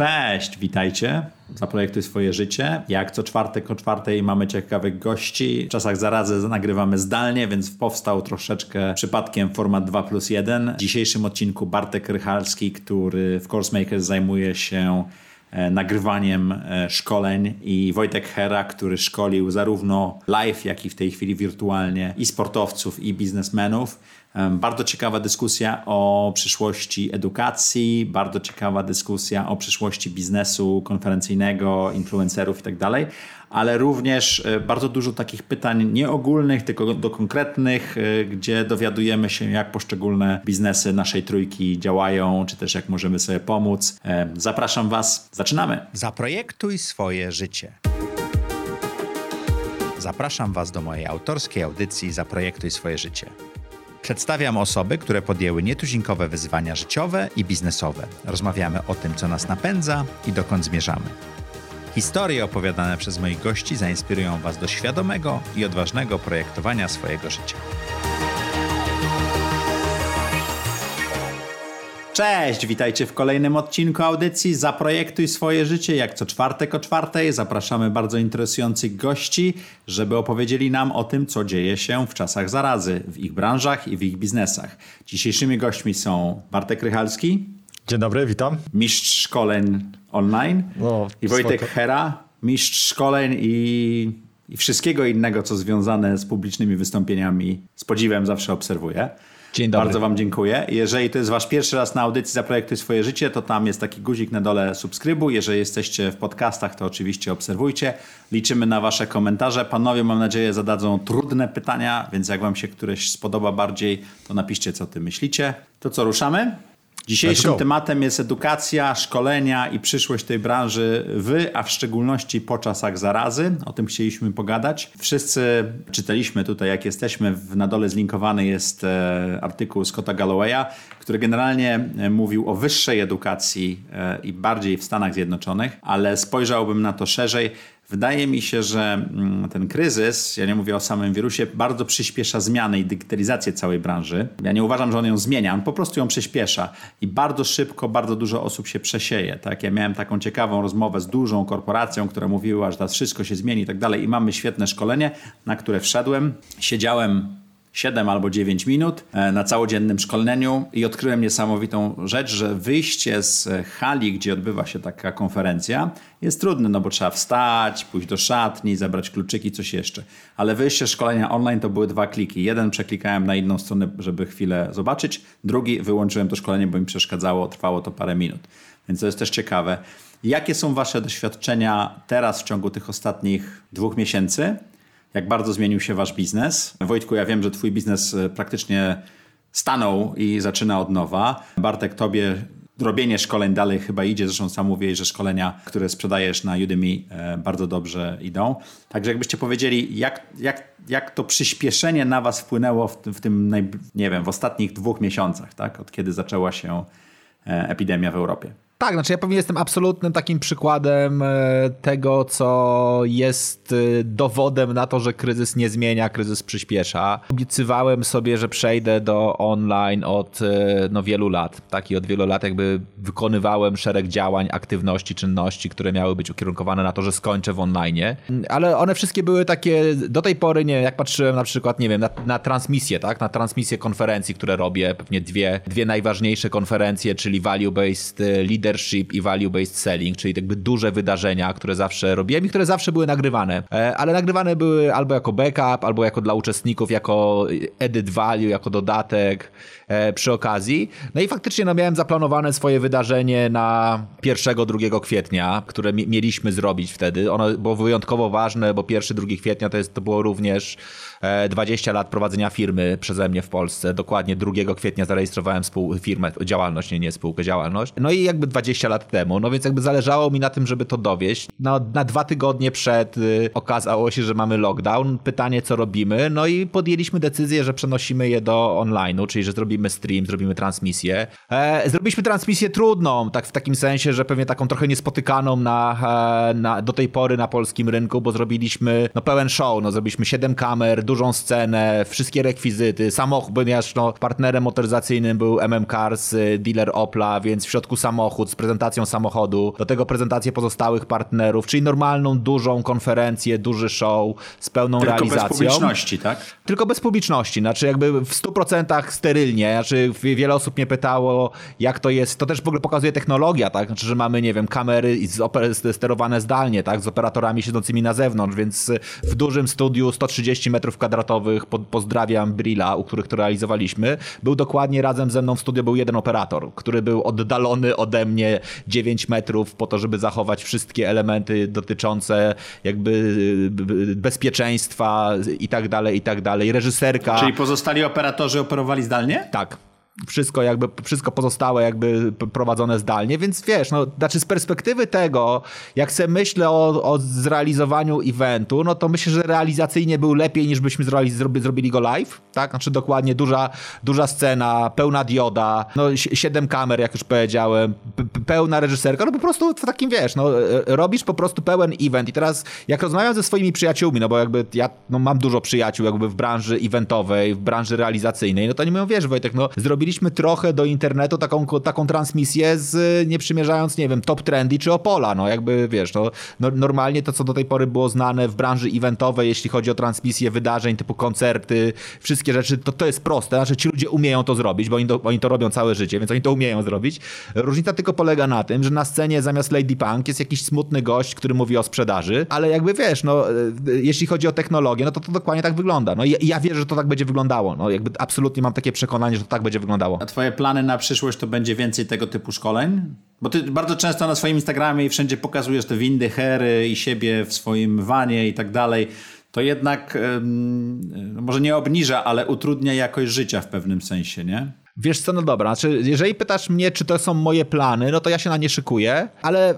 Cześć, witajcie. Zaprojektuj swoje życie. Jak co czwartek o czwartej mamy ciekawych gości. W czasach zarazy nagrywamy zdalnie, więc powstał troszeczkę przypadkiem format 2 plus 1. W dzisiejszym odcinku Bartek Rychalski, który w CourseMaker zajmuje się e, nagrywaniem e, szkoleń i Wojtek Hera, który szkolił zarówno live, jak i w tej chwili wirtualnie i sportowców, i biznesmenów. Bardzo ciekawa dyskusja o przyszłości edukacji, bardzo ciekawa dyskusja o przyszłości biznesu konferencyjnego, influencerów itd., tak ale również e, bardzo dużo takich pytań nieogólnych, tylko do konkretnych, e, gdzie dowiadujemy się, jak poszczególne biznesy naszej trójki działają, czy też jak możemy sobie pomóc. Zapraszam Was, zaczynamy. Zaprojektuj swoje życie. Zapraszam Was do mojej autorskiej audycji Zaprojektuj swoje życie. Przedstawiam osoby, które podjęły nietuzinkowe wyzwania życiowe i biznesowe. Rozmawiamy o tym, co nas napędza i dokąd zmierzamy. Historie opowiadane przez moich gości zainspirują Was do świadomego i odważnego projektowania swojego życia. Cześć, witajcie w kolejnym odcinku audycji Zaprojektuj swoje życie. Jak co czwartek o czwartej zapraszamy bardzo interesujących gości, żeby opowiedzieli nam o tym, co dzieje się w czasach zarazy, w ich branżach i w ich biznesach. Dzisiejszymi gośćmi są Bartek Rychalski. Dzień dobry, witam. Mistrz szkoleń online. No, I Wojtek spoko. Hera, mistrz szkoleń i, i wszystkiego innego, co związane z publicznymi wystąpieniami. Z podziwem zawsze obserwuję. Dzień dobry. Bardzo Wam dziękuję. Jeżeli to jest Wasz pierwszy raz na audycji Zaprojektuj swoje życie, to tam jest taki guzik na dole subskrybuj. Jeżeli jesteście w podcastach, to oczywiście obserwujcie. Liczymy na Wasze komentarze. Panowie, mam nadzieję, zadadzą trudne pytania, więc jak Wam się któreś spodoba bardziej, to napiszcie, co Ty myślicie. To co, ruszamy? Dzisiejszym tematem jest edukacja, szkolenia i przyszłość tej branży w, a w szczególności po czasach zarazy. O tym chcieliśmy pogadać. Wszyscy czytaliśmy tutaj, jak jesteśmy, na dole zlinkowany jest e, artykuł Scotta Gallowaya, który generalnie e, mówił o wyższej edukacji e, i bardziej w Stanach Zjednoczonych, ale spojrzałbym na to szerzej. Wydaje mi się, że mm, ten kryzys, ja nie mówię o samym wirusie, bardzo przyspiesza zmiany i digitalizację całej branży. Ja nie uważam, że on ją zmienia, on po prostu ją przyspiesza i bardzo szybko bardzo dużo osób się przesieje. Tak? Ja miałem taką ciekawą rozmowę z dużą korporacją, która mówiła, że teraz wszystko się zmieni i tak dalej i mamy świetne szkolenie, na które wszedłem. Siedziałem 7 albo 9 minut e, na całodziennym szkoleniu i odkryłem niesamowitą rzecz, że wyjście z hali, gdzie odbywa się taka konferencja, jest trudne, no bo trzeba wstać, pójść do szatni, zabrać kluczyki, coś jeszcze. Ale wyjście z szkolenia online to były dwa kliki. Jeden przeklikałem na inną stronę, żeby chwilę zobaczyć, drugi wyłączyłem to szkolenie, bo mi przeszkadzało, trwało to parę minut. Więc to jest też ciekawe. Jakie są Wasze doświadczenia teraz w ciągu tych ostatnich dwóch miesięcy? Jak bardzo zmienił się wasz biznes. Wojtku, ja wiem, że twój biznes e, praktycznie stanął i zaczyna od nowa. Bartek, tobie robienie szkoleń dalej chyba idzie. Zresztą sam mówiłeś, że szkolenia, które sprzedajesz na Udemy e, bardzo dobrze idą. Także jakbyście powiedzieli, jak, jak, jak to przyspieszenie na was wpłynęło w, w tym, nie wiem, w ostatnich dwóch miesiącach, tak? od kiedy zaczęła się e, epidemia w Europie? Tak, znaczy ja pewnie jestem absolutnym takim przykładem e, tego, co jest e, dowodem na to, że kryzys nie zmienia, kryzys przyspiesza. Obiecywałem sobie, że przejdę do online od e, no, wielu lat. Tak, i od wielu lat jakby wykonywałem szereg działań, aktywności, czynności, które miały być ukierunkowane na to, że skończę w online. Ale one wszystkie były takie do tej pory, nie jak patrzyłem na przykład, nie wiem, na, na transmisję, tak, na transmisję konferencji, które robię, pewnie dwie, dwie najważniejsze konferencje, czyli Value-Based Leader leadership i value-based selling, czyli jakby duże wydarzenia, które zawsze robiłem i które zawsze były nagrywane. E, ale nagrywane były albo jako backup, albo jako dla uczestników, jako edit value, jako dodatek e, przy okazji. No i faktycznie no, miałem zaplanowane swoje wydarzenie na 1-2 kwietnia, które mieliśmy zrobić wtedy. Ono było wyjątkowo ważne, bo 1-2 kwietnia to, jest, to było również 20 e, lat prowadzenia firmy przeze mnie w Polsce. Dokładnie 2 kwietnia zarejestrowałem spół, firmę, działalność, nie, nie spółkę, działalność. No i jakby 20 lat temu, no więc jakby zależało mi na tym, żeby to dowieść. No, na dwa tygodnie przed y, okazało się, że mamy lockdown. Pytanie, co robimy? No i podjęliśmy decyzję, że przenosimy je do online'u, czyli że zrobimy stream, zrobimy transmisję. E, zrobiliśmy transmisję trudną, tak w takim sensie, że pewnie taką trochę niespotykaną na, e, na, do tej pory na polskim rynku, bo zrobiliśmy no, pełen show, no, zrobiliśmy 7 kamer, dużą scenę, wszystkie rekwizyty, samochód, ponieważ no, partnerem motoryzacyjnym był MM Cars, y, dealer Opla, więc w środku samochód, z prezentacją samochodu, do tego prezentację pozostałych partnerów, czyli normalną, dużą konferencję, duży show z pełną Tylko realizacją. bez publiczności, tak? Tylko bez publiczności, znaczy jakby w 100% sterylnie, znaczy wiele osób mnie pytało, jak to jest, to też w ogóle pokazuje technologia, tak, znaczy, że mamy, nie wiem, kamery sterowane zdalnie, tak, z operatorami siedzącymi na zewnątrz, więc w dużym studiu 130 metrów kwadratowych, po, pozdrawiam Brilla, u których to realizowaliśmy, był dokładnie razem ze mną w studiu był jeden operator, który był oddalony ode mnie 9 metrów po to, żeby zachować wszystkie elementy dotyczące jakby y, bezpieczeństwa i tak dalej, i tak dalej. Reżyserka. Czyli pozostali operatorzy operowali zdalnie? Tak wszystko jakby, wszystko pozostałe jakby prowadzone zdalnie, więc wiesz, no, znaczy z perspektywy tego, jak sobie myślę o, o zrealizowaniu eventu, no to myślę, że realizacyjnie był lepiej niż byśmy zrobili, zrobili go live, tak, znaczy dokładnie duża, duża scena, pełna dioda, no siedem kamer, jak już powiedziałem, pełna reżyserka, no po prostu w takim, wiesz, no e, robisz po prostu pełen event. I teraz jak rozmawiam ze swoimi przyjaciółmi, no bo jakby ja no, mam dużo przyjaciół jakby w branży eventowej, w branży realizacyjnej, no to oni mówią, wiesz Wojtek, no zrobili zrobiliśmy trochę do internetu taką, taką transmisję z nie przymierzając, nie wiem, top trendy czy Opola, no jakby wiesz, no, no, normalnie to co do tej pory było znane w branży eventowej, jeśli chodzi o transmisję wydarzeń typu koncerty, wszystkie rzeczy, to to jest proste, znaczy ci ludzie umieją to zrobić, bo oni to, oni to robią całe życie, więc oni to umieją zrobić. Różnica tylko polega na tym, że na scenie zamiast Lady Punk jest jakiś smutny gość, który mówi o sprzedaży, ale jakby wiesz, no e, jeśli chodzi o technologię, no to to dokładnie tak wygląda. No ja, ja wierzę, że to tak będzie wyglądało. No jakby absolutnie mam takie przekonanie, że to tak będzie wyglądało wyglądało. A twoje plany na przyszłość to będzie więcej tego typu szkoleń? Bo ty bardzo często na swoim Instagramie i wszędzie pokazujesz te windy, hery i siebie w swoim wanie i tak dalej. To jednak um, może nie obniża, ale utrudnia jakość życia w pewnym sensie, nie? Wiesz co, no dobra, znaczy, jeżeli pytasz mnie, czy to są moje plany, no to ja się na nie szykuję, ale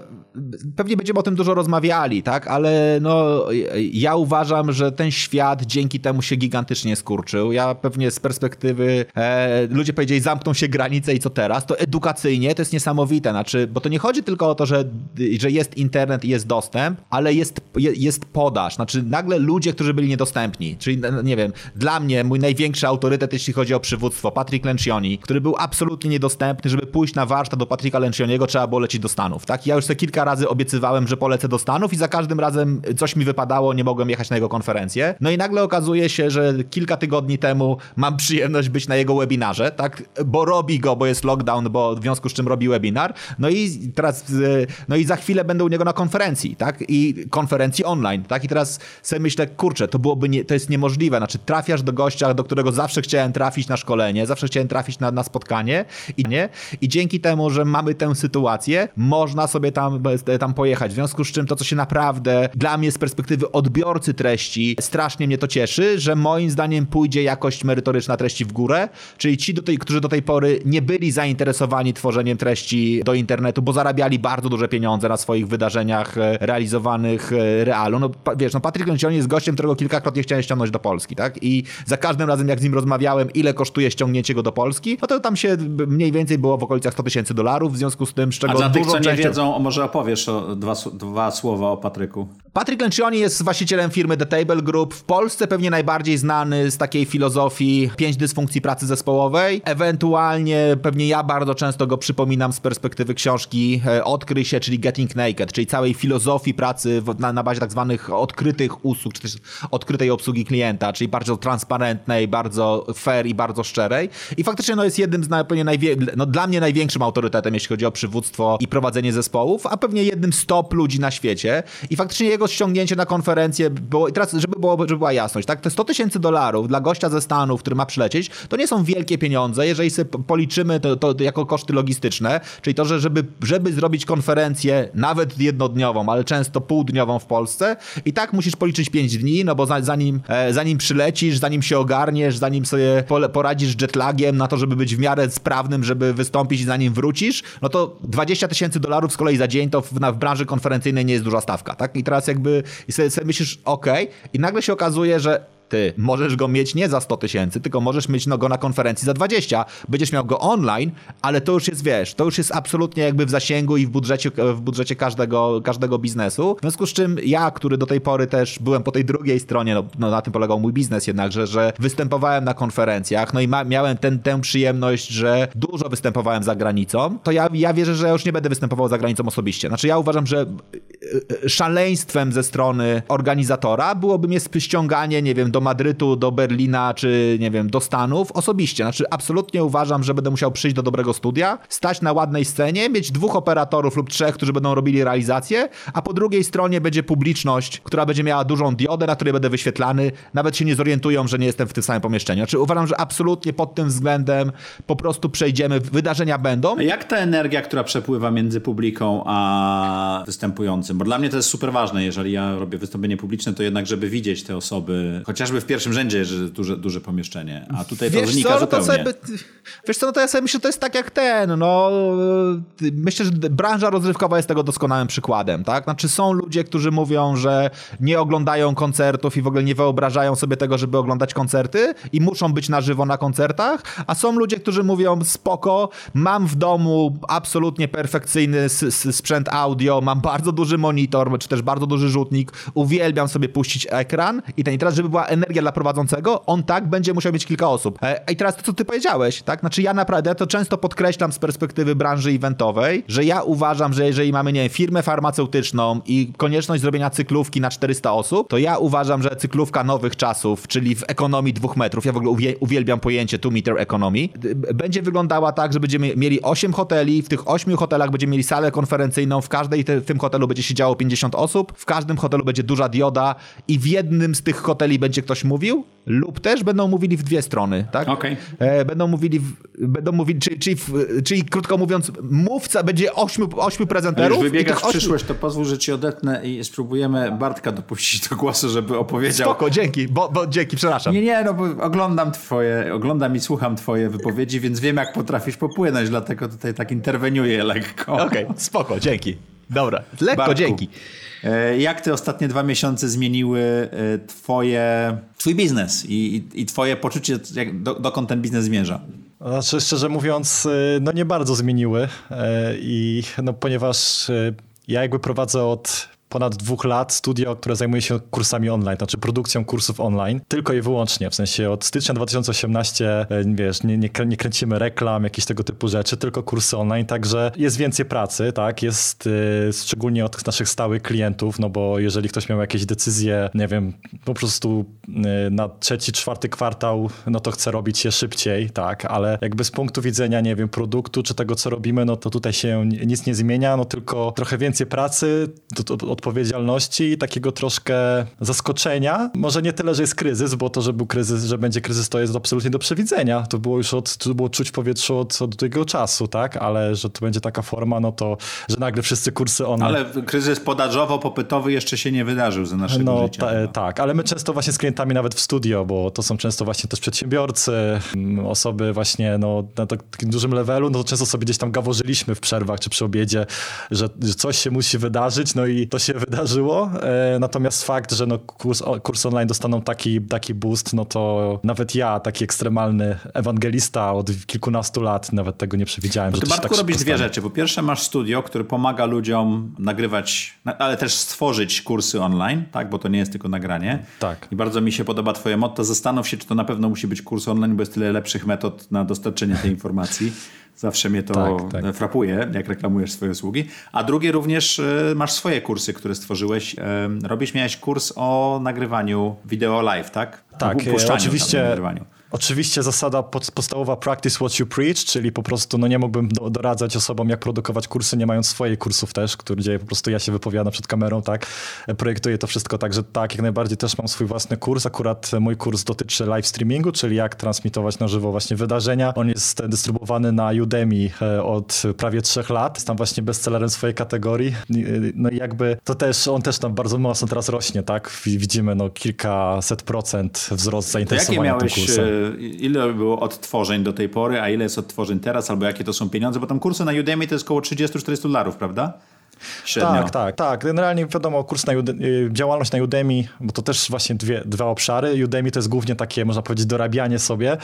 pewnie będziemy o tym dużo rozmawiali, tak? Ale no, ja uważam, że ten świat dzięki temu się gigantycznie skurczył. Ja pewnie z perspektywy e, ludzie powiedzieli, zamkną się granice i co teraz? To edukacyjnie to jest niesamowite, znaczy, bo to nie chodzi tylko o to, że, że jest internet i jest dostęp, ale jest, jest podaż. Znaczy, nagle ludzie, którzy byli niedostępni, czyli nie wiem, dla mnie mój największy autorytet, jeśli chodzi o przywództwo, Patrick Lencioni, który był absolutnie niedostępny, żeby pójść na warsztat do Patricka Lencioniego, trzeba było lecieć do Stanów, tak? Ja już sobie kilka razy obiecywałem, że polecę do Stanów i za każdym razem coś mi wypadało, nie mogłem jechać na jego konferencję. No i nagle okazuje się, że kilka tygodni temu mam przyjemność być na jego webinarze, tak? Bo robi go, bo jest lockdown, bo w związku z czym robi webinar. No i teraz, no i za chwilę będę u niego na konferencji, tak? I konferencji online, tak? I teraz sobie myślę, kurczę, to byłoby, nie, to jest niemożliwe. Znaczy trafiasz do gościa, do którego zawsze chciałem trafić na szkolenie, zawsze chciałem trafić na, na spotkanie i nie. I dzięki temu, że mamy tę sytuację, można sobie tam tam pojechać. W związku z czym to, co się naprawdę dla mnie z perspektywy odbiorcy treści strasznie mnie to cieszy, że moim zdaniem pójdzie jakość merytoryczna treści w górę, czyli ci, do tej, którzy do tej pory nie byli zainteresowani tworzeniem treści do internetu, bo zarabiali bardzo duże pieniądze na swoich wydarzeniach e, realizowanych e, realu. No wiesz, no Patryk Lencioni jest gościem, którego kilkakrotnie chciałem ściągnąć do Polski, tak? I za każdym razem, jak z nim rozmawiałem, ile kosztuje ściągnięcie go do Polski, no to tam się mniej więcej było w okolicach 100 tysięcy dolarów, w związku z tym, z czego A dla tych, co nie wiedzą, może opowiesz dwa, dwa słowa o Patryku. Patryk Lencioni jest właścicielem firmy The Table Group. W Polsce pewnie najbardziej znany z takiej filozofii pięć dysfunkcji pracy zespołowej. Ewentualnie pewnie ja bardzo często go przypominam z perspektywy książki e, Odkryj się, czyli Getting Naked, czyli całej filozofii pracy na, na bazie tak zwanych odkrytych usług, czy też odkrytej obsługi klienta, czyli bardzo transparentnej, bardzo fair i bardzo szczerej. I faktycznie no, jest jednym z na, pewnie no, dla mnie największym autorytetem, jeśli chodzi o przywództwo i prowadzenie zespołów, a pewnie jednym z top ludzi na świecie. I faktycznie jego ściągnięcie na konferencję było, teraz, żeby, było, żeby była jasność, tak? Te 100 tysięcy dolarów dla gościa ze Stanów, który ma przylecieć, to nie są wielkie pieniądze, jeżeli sobie policzymy to, to jako koszty logistyczne, czyli to, że żeby, żeby zrobić konferencję nawet jednodniową, ale często półdniową w Polsce, i tak musisz policzyć 5 dni, no bo zanim, e, zanim przylecisz, zanim się ogarniesz, zanim sobie poradzisz jetlagiem na to, żeby być w miarę sprawnym, żeby wystąpić i zanim wrócisz, no to 20 tysięcy dolarów z kolei za dzień to w, na, w branży konferencyjnej nie jest duża stawka, tak? I teraz jakby i sobie, sobie myślisz, ok, i nagle się okazuje, że ty możesz go mieć nie za 100 tysięcy, tylko możesz mieć no, go na konferencji za 20. Będziesz miał go online, ale to już jest, wiesz, to już jest absolutnie jakby w zasięgu i w budżecie, w budżecie każdego, każdego biznesu. W związku z czym ja, który do tej pory też byłem po tej drugiej stronie, no, no na tym polegał mój biznes jednakże, że występowałem na konferencjach, no i ma, miałem ten, tę przyjemność, że dużo występowałem za granicą, to ja, ja wierzę, że już nie będę występował za granicą osobiście. Znaczy ja uważam, że szaleństwem ze strony organizatora byłoby mnie ściąganie, nie wiem, do Madrytu, do Berlina, czy nie wiem, do Stanów osobiście. Znaczy absolutnie uważam, że będę musiał przyjść do dobrego studia, stać na ładnej scenie, mieć dwóch operatorów lub trzech, którzy będą robili realizację, a po drugiej stronie będzie publiczność, która będzie miała dużą diodę, na której będę wyświetlany, nawet się nie zorientują, że nie jestem w tym samym pomieszczeniu. Znaczy uważam, że absolutnie pod tym względem po prostu przejdziemy, wydarzenia będą. Jak ta energia, która przepływa między publiką a występującym? Bo dla mnie to jest super ważne, jeżeli ja robię wystąpienie publiczne, to jednak, żeby widzieć te osoby, chociażby w pierwszym rzędzie, że duże, duże pomieszczenie, a tutaj to wiesz znika co, no zupełnie. To sobie, wiesz co, no to ja sobie myślę, że to jest tak jak ten, no myślę, że branża rozrywkowa jest tego doskonałym przykładem, tak? Znaczy są ludzie, którzy mówią, że nie oglądają koncertów i w ogóle nie wyobrażają sobie tego, żeby oglądać koncerty i muszą być na żywo na koncertach, a są ludzie, którzy mówią spoko, mam w domu absolutnie perfekcyjny sprzęt audio, mam bardzo duży monitor, czy też bardzo duży rzutnik, uwielbiam sobie puścić ekran i ten i teraz, żeby była energia dla prowadzącego, on tak będzie musiał mieć kilka osób. E, I teraz to, co ty powiedziałeś, tak? Znaczy ja naprawdę, ja to często podkreślam z perspektywy branży eventowej, że ja uważam, że jeżeli mamy, nie wiem, firmę farmaceutyczną i konieczność zrobienia cyklówki na 400 osób, to ja uważam, że cyklówka nowych czasów, czyli w ekonomii dwóch metrów, ja w ogóle uwielbiam pojęcie two meter economy, będzie wyglądała tak, że będziemy mieli 8 hoteli, w tych 8 hotelach będziemy mieli salę konferencyjną, w każdej te, w tym hotelu będzie siedziało 50 osób, w każdym hotelu będzie duża dioda i w jednym z tych hoteli będzie ktoś mówił, lub też będą mówili w dwie strony, tak? Okay. E, będą mówili, w, będą mówili czyli, czyli, czyli, krótko mówiąc, mówca będzie ośmiu, ośmiu prezenterów. Już wybiegasz w przyszłość, to pozwól, że ci odetnę i spróbujemy Bartka dopuścić do głosu, żeby opowiedział. Spoko, dzięki, bo, bo dzięki, przepraszam. Nie, nie, no bo oglądam twoje, oglądam i słucham twoje wypowiedzi, więc wiem jak potrafisz popłynąć, dlatego tutaj tak interweniuję lekko. Okej, okay, spoko, dzięki. Dobra, lekko, Bartku. dzięki. E, jak te ostatnie dwa miesiące zmieniły e, twoje, twój biznes i, i, i twoje poczucie, jak, do, dokąd ten biznes zmierza? Znaczy, szczerze mówiąc, e, no nie bardzo zmieniły i no ponieważ ja jakby prowadzę od ponad dwóch lat studio, które zajmuje się kursami online, znaczy produkcją kursów online, tylko i wyłącznie, w sensie od stycznia 2018, e, wiesz, nie, nie, nie kręcimy reklam, jakieś tego typu rzeczy, tylko kursy online, także jest więcej pracy, tak, jest y, szczególnie od naszych stałych klientów, no bo jeżeli ktoś miał jakieś decyzje, nie wiem, po prostu y, na trzeci, czwarty kwartał, no to chce robić je szybciej, tak, ale jakby z punktu widzenia, nie wiem, produktu czy tego, co robimy, no to tutaj się nic nie zmienia, no tylko trochę więcej pracy, od odpowiedzialności i takiego troszkę zaskoczenia. Może nie tyle, że jest kryzys, bo to, że był kryzys, że będzie kryzys, to jest absolutnie do przewidzenia. To było już od, to było czuć powietrzu od, od tego czasu, tak? Ale że to będzie taka forma, no to, że nagle wszyscy kursy online... Ale kryzys podażowo-popytowy jeszcze się nie wydarzył za naszego no, życia. Ta, tak, ale my często właśnie z klientami nawet w studio, bo to są często właśnie też przedsiębiorcy, mm, osoby właśnie no, na takim dużym levelu, no to często sobie gdzieś tam gaworzyliśmy w przerwach czy przy obiedzie, że, że coś się musi wydarzyć, no i to się wydarzyło. E, natomiast fakt, że no kurs, kurs online dostaną taki, taki boost, no to nawet ja, taki ekstremalny ewangelista od kilkunastu lat, nawet tego nie przewidziałem. Bo ty, Bartku, tak robisz dwie rzeczy. Po pierwsze masz studio, które pomaga ludziom nagrywać, ale też stworzyć kursy online, tak, bo to nie jest tylko nagranie. Tak. I bardzo mi się podoba twoje motto. Zastanów się, czy to na pewno musi być kurs online, bo jest tyle lepszych metod na dostarczenie tej informacji. Zawsze mnie to tak, tak. frapuje, jak reklamujesz swoje usługi. A drugie również e, masz swoje kursy, które stworzyłeś. E, robisz, miałeś kurs o nagrywaniu wideo live, tak? Tak, oczywiście. Oczywiście zasada pod, podstawowa practice what you preach, czyli po prostu no nie mógłbym do, doradzać osobom, jak produkować kursy, nie mając swoich kursów też, gdzie po prostu ja się wypowiadam przed kamerą, tak, projektuję to wszystko, także tak, jak najbardziej też mam swój własny kurs, akurat mój kurs dotyczy live streamingu, czyli jak transmitować na żywo właśnie wydarzenia. On jest dystrybuowany na Udemy e, od prawie trzech lat, jest tam właśnie bestsellerem swojej kategorii, no i jakby to też, on też tam bardzo mocno teraz rośnie, tak, widzimy no kilkaset procent wzrost zainteresowania tym kursem. e, ile było odtworzeń do tej pory, a ile jest odtworzeń teraz, albo jakie to są pieniądze, bo tam kursy na Udemy to jest około 30-40 dolarów, prawda? Średnio. Tak, tak, tak. Generalnie wiadomo, kurs na y, działalność na Udemy, bo to też właśnie dwie, dwa obszary. Udemy to jest głównie takie, można powiedzieć, dorabianie sobie.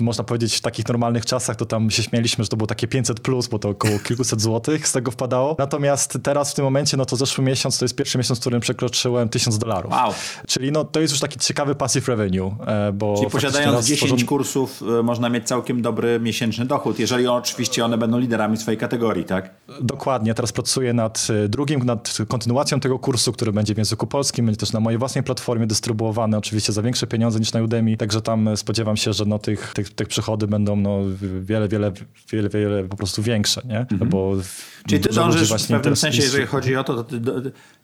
Można powiedzieć, w takich normalnych czasach to tam się śmieliśmy, że to było takie 500 plus, bo to około kilkuset złotych z tego wpadało. Natomiast teraz w tym momencie, no to zeszły miesiąc, to jest pierwszy miesiąc, w którym przekroczyłem 1000 dolarów. Wow. Czyli no to jest już taki ciekawy passive revenue, e, bo Czyli posiadając raz 10 stworzono- kursów y, można mieć całkiem dobry miesięczny dochód, jeżeli oczywiście one będą liderami swojej kategorii, tak? Dokładnie, teraz pracuję nad y, drugim, nad kontynuacją tego kursu, który będzie w języku polskim, będzie też na mojej własnej platformie dystrybuowany, oczywiście za większe pieniądze niż na Udemy, także tam y, spodziewam się, że no, tych, tych, tych przychody będą no, wiele, wiele, wiele, wiele po prostu większe, nie? Bo Mhm. Czyli ty dużo ludzi dążysz w pewnym sensie, jeżeli chodzi o to, to, ty,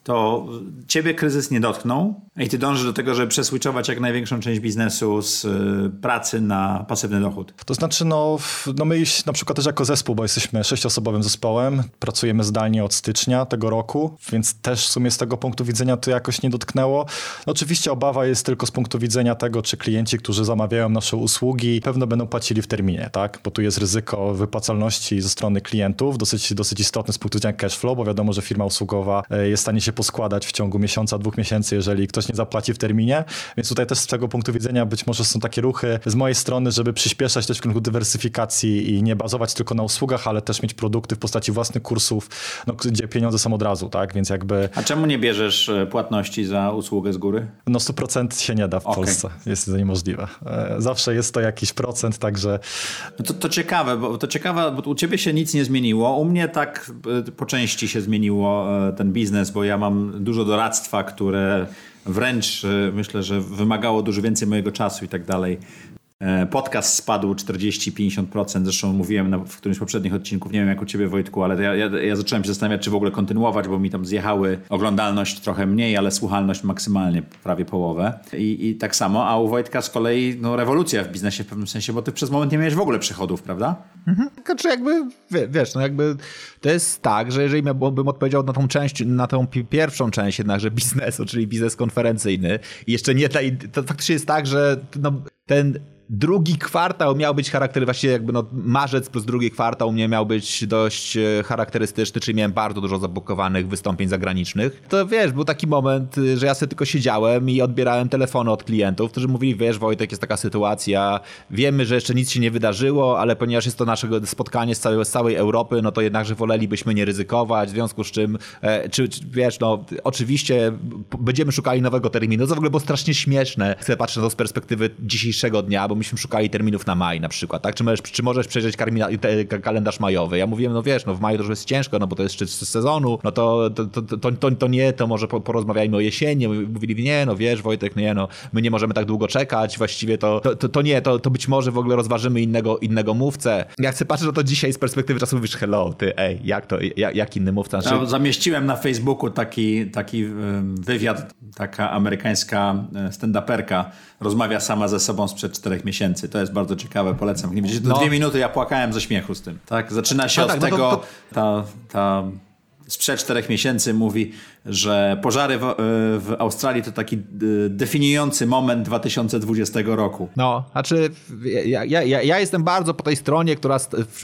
to ciebie kryzys nie dotknął i ty dążysz do tego, żeby przeswitchować jak największą część biznesu z y, pracy na pasywny dochód. To znaczy, no, no my na przykład też jako zespół, bo jesteśmy sześciosobowym zespołem, pracujemy zdalnie od stycznia tego roku, więc też w sumie z tego punktu widzenia to jakoś nie dotknęło. Oczywiście obawa jest tylko z punktu widzenia tego, czy klienci, którzy zamawiają nasze usługi, pewno będą płacili w terminie, tak? Bo tu jest ryzyko wypłacalności ze strony klientów, dosyć, dosyć istotne z punktu widzenia cash flow, bo wiadomo, że firma usługowa e, jest w stanie się poskładać w ciągu miesiąca, dwóch miesięcy, jeżeli ktoś nie zapłaci w terminie. Więc tutaj też z tego punktu widzenia być może są takie ruchy z mojej strony, żeby przyspieszać też w kierunku dywersyfikacji i nie bazować tylko na usługach, ale też mieć produkty w postaci własnych kursów, no, gdzie pieniądze są od razu, tak? Więc jakby A czemu nie bierzesz y, płatności za usługę z góry? no 100% się nie da w Okej. Polsce. Jest to niemożliwe. E, Zawsze jest to jakiś procent, także No to, to ciekawe, bo to ciekawe, bo u ciebie się nic nie zmieniło. U mnie tak y, po części się zmieniło ten biznes, bo ja mam dużo doradztwa, które wręcz myślę, że wymagało dużo więcej mojego czasu i tak dalej. E, Podcast spadł 40-50%, zresztą mówiłem na, w którymś z poprzednich odcinków, nie wiem jak u ciebie Wojtku, ale ja, ja, ja zacząłem się zastanawiać, czy w ogóle kontynuować, bo mi tam zjechały oglądalność trochę mniej, ale słuchalność maksymalnie prawie połowę. I, i tak samo, a u Wojtka z kolei no, rewolucja w biznesie w pewnym sensie, bo ty przez moment nie miałeś w ogóle przychodów, prawda? Znaczy jakby, wie- wiesz, no jakby to jest tak, że jeżeli miałbym odpowiedział na tą część, na tą pi- pierwszą część jednakże biznesu, czyli biznes konferencyjny i jeszcze nie ta, to faktycznie jest tak, że no, ten drugi kwartał miał być charakterystyczny, właściwie jakby no marzec plus drugi kwartał mnie miał być dość e, charakterystyczny, czyli miałem bardzo dużo zabukowanych wystąpień zagranicznych. To wiesz, był taki moment, y, że ja sobie tylko siedziałem i odbierałem telefony od klientów, którzy mówili, wiesz Wojtek, jest taka sytuacja, wiemy, że jeszcze nic się nie wydarzyło, ale ponieważ jest to nasze spotkanie z całej, z całej Europy, no to jednakże wolelibyśmy nie ryzykować, w związku z czym, e, czy, czy wiesz, no oczywiście będziemy szukali nowego terminu, co w ogóle było strasznie śmieszne, chcę patrzeć na to z perspektywy dzisiejszego dnia, bo myśmy szukali terminów na maj na przykład, tak? Czy możesz, czy możesz przejrzeć karmina- te- ka- kalendarz majowy? Ja mówiłem, no wiesz, no w maju to już jest ciężko, no bo to jest szczyt sezonu, no to, to, to, to, to, nie, to może po- porozmawiajmy o jesieni. Mówili, nie, no wiesz, Wojtek, nie, no my nie możemy tak długo czekać, właściwie to, to, to, nie, to, to być może w ogóle rozważymy innego, innego mówcę. Jak chcę patrzeć na to dzisiaj z perspektywy czasu, mówisz, hello, ty, ej, jak to, jak, jak inny mówca? Znaczy, Ja zamieściłem na Facebooku taki, taki wywiad, taka amerykańska e, stand-uperka rozmawia sama ze sobą sprzed czterech miesięcy. To jest bardzo ciekawe, polecam. Nie to No. dwie minuty ja płakałem ze śmiechu z tym. Tak, zaczyna się No od tak, no to- tego, to- ta, ta sprzed czterech miesięcy mówi, że pożary w, e, w Australii to taki e, definiujący moment 2020 roku. No, znaczy ja, ja, ja, jestem bardzo po tej stronie, która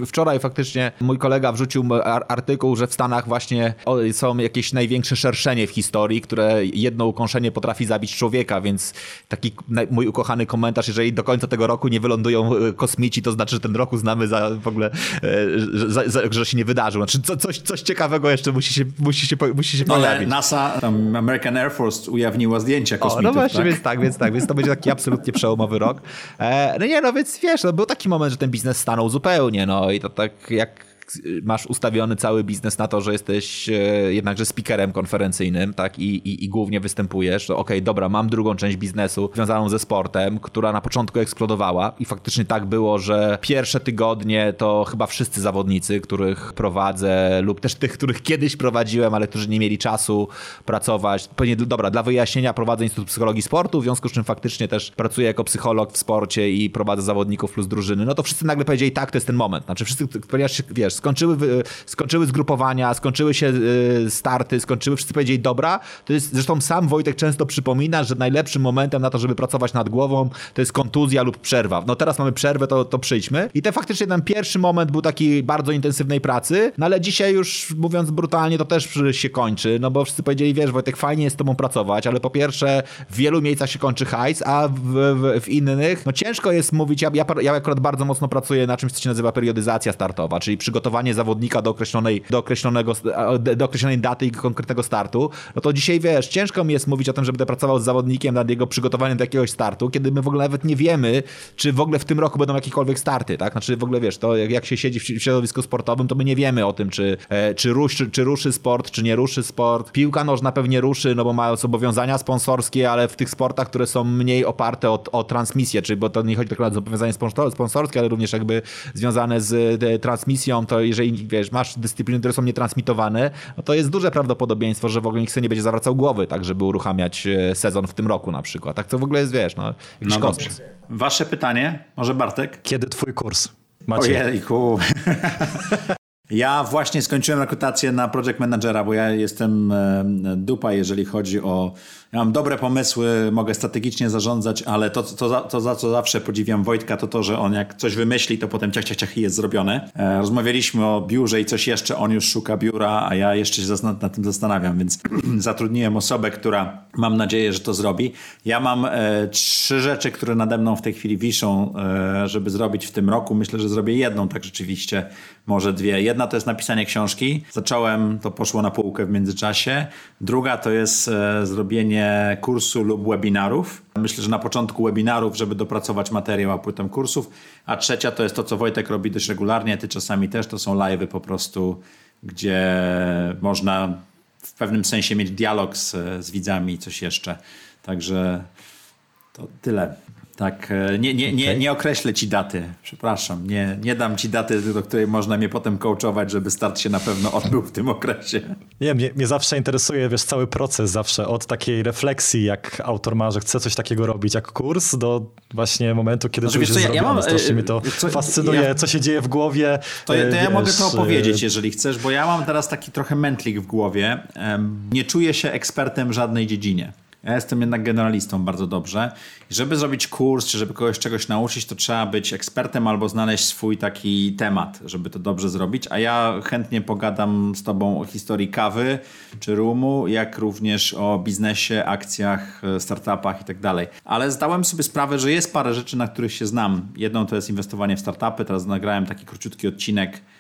wczoraj faktycznie mój kolega wrzucił ar- artykuł, że w Stanach właśnie są jakieś największe szerszenie w historii, które jedno ukąszenie potrafi zabić człowieka, więc taki mój ukochany komentarz, jeżeli do końca tego roku nie wylądują e, kosmici, to znaczy, że ten roku znamy za w ogóle, że, że się nie wydarzył. Znaczy co, coś, coś ciekawego jeszcze musi się, musi się, musi się No, pojawić. NASA, tam American Air Force ujawniła zdjęcia O, kosmitów. no właśnie, tak? więc tak, więc tak, więc to będzie taki absolutnie przełomowy rok. E, no nie, no więc wiesz, no, był taki moment, że ten biznes stanął zupełnie, no i to tak jak masz ustawiony cały biznes na to, że jesteś e, jednakże speakerem konferencyjnym, tak, i, i, i głównie występujesz, to okej, dobra, mam drugą część biznesu związaną ze sportem, która na początku eksplodowała i faktycznie tak było, że pierwsze tygodnie to chyba wszyscy zawodnicy, których prowadzę lub też tych, których kiedyś prowadziłem, ale którzy nie mieli czasu pracować. Pewnie, dobra, dla wyjaśnienia prowadzę Instytut Psychologii Sportu, w związku z czym faktycznie też pracuję jako psycholog w sporcie i prowadzę zawodników plus drużyny. No to wszyscy nagle powiedzieli, tak, to jest ten moment. Znaczy wszyscy, ponieważ wiesz, wiesz, skończyły, skończyły zgrupowania, skończyły się starty, skończyły, wszyscy powiedzieli dobra, to jest, zresztą sam Wojtek często przypomina, że najlepszym momentem na to, żeby pracować nad głową, to jest kontuzja lub przerwa. No teraz mamy przerwę, to, to przyjdźmy. I ten faktycznie ten pierwszy moment był taki bardzo intensywnej pracy, no ale dzisiaj już mówiąc brutalnie, to też się kończy, no bo wszyscy powiedzieli, wiesz Wojtek, fajnie jest z tobą pracować, ale po pierwsze w wielu miejscach się kończy hajs, a w, w, w innych, no ciężko jest mówić, ja, ja, ja akurat bardzo mocno pracuję na czymś, co się nazywa periodyzacja startowa, czyli przygotowanie zawodnika do określonej, do określonego, do określonej daty i konkretnego startu, no to dzisiaj, wiesz, ciężko mi jest mówić o tym, że będę pracował z zawodnikiem nad jego przygotowaniem do jakiegoś startu, kiedy my w ogóle nawet nie wiemy, czy w ogóle w tym roku będą jakiekolwiek starty, tak? Znaczy w ogóle, wiesz, to jak, jak się siedzi w środowisku sportowym, to my nie wiemy o tym, czy, e, czy, ruszy, czy ruszy sport, czy nie ruszy sport. Piłka nożna pewnie ruszy, no bo ma zobowiązania sponsorskie, ale w tych sportach, które są mniej oparte o, o transmisję, czyli bo to nie chodzi tylko o zobowiązania sponsorskie, ale również jakby związane z e, transmisją, to jeżeli, wiesz, masz dyscypliny, które są nietransmitowane, no to jest duże prawdopodobieństwo, że w ogóle nikt sobie nie będzie zawracał głowy, tak, żeby uruchamiać e, sezon w tym roku na przykład. Tak to w ogóle jest, wiesz, no, jakiś no kosmos. Wasze pytanie, może Bartek? Kiedy twój kurs? Macie. Ojejku. Ja właśnie skończyłem rekrutację na project managera, bo ja jestem e, dupa, jeżeli chodzi o ja mam dobre pomysły, mogę strategicznie zarządzać, ale to, to, to, to, za co zawsze podziwiam Wojtka, to to, że on jak coś wymyśli, to potem ciach, ciach, ciach jest zrobione. E, rozmawialiśmy o biurze i coś jeszcze, on już szuka biura, a ja jeszcze się nad tym zastanawiam, więc zatrudniłem osobę, która mam nadzieję, że to zrobi. Ja mam e, trzy rzeczy, które nade mną w tej chwili wiszą, e, żeby zrobić w tym roku. Myślę, że zrobię jedną tak rzeczywiście, może dwie. Jedna to jest napisanie książki. Zacząłem, to poszło na półkę w międzyczasie. Druga to jest e, kursu lub webinarów. Myślę, że na początku webinarów, żeby dopracować materiał, a potem kursów. A trzecia to jest to, co Wojtek robi dość regularnie, ty czasami też, to są live'y po prostu, gdzie można w pewnym sensie mieć dialog z, z widzami i coś jeszcze. Także to tyle. Tak, e, nie, nie, nie, nie określę ci daty, przepraszam, nie, nie dam ci daty, do której można mnie potem coachować, żeby start się na pewno odbył w tym okresie. Nie, mnie, mnie zawsze interesuje, wiesz, cały proces zawsze, od takiej refleksji, jak autor ma, że chce coś takiego robić, jak kurs, do właśnie momentu, kiedy znaczy, to już jest ja, ja mam, Strasznie e, mnie to co, fascynuje, ja, co się dzieje w głowie. To, to ja mogę to opowiedzieć, jeżeli chcesz, bo ja mam teraz taki trochę mętlik w głowie. Nie czuję się ekspertem w żadnej dziedzinie. Ja jestem jednak generalistą bardzo dobrze. Żeby zrobić kurs, czy żeby kogoś czegoś nauczyć, to trzeba być ekspertem albo znaleźć swój taki temat, żeby to dobrze zrobić. A ja chętnie pogadam z Tobą o historii kawy czy rumu, jak również o biznesie, akcjach, startupach i tak dalej. Ale zdałem sobie sprawę, że jest parę rzeczy, na których się znam. Jedną to jest inwestowanie w startupy. Teraz nagrałem taki króciutki odcinek E,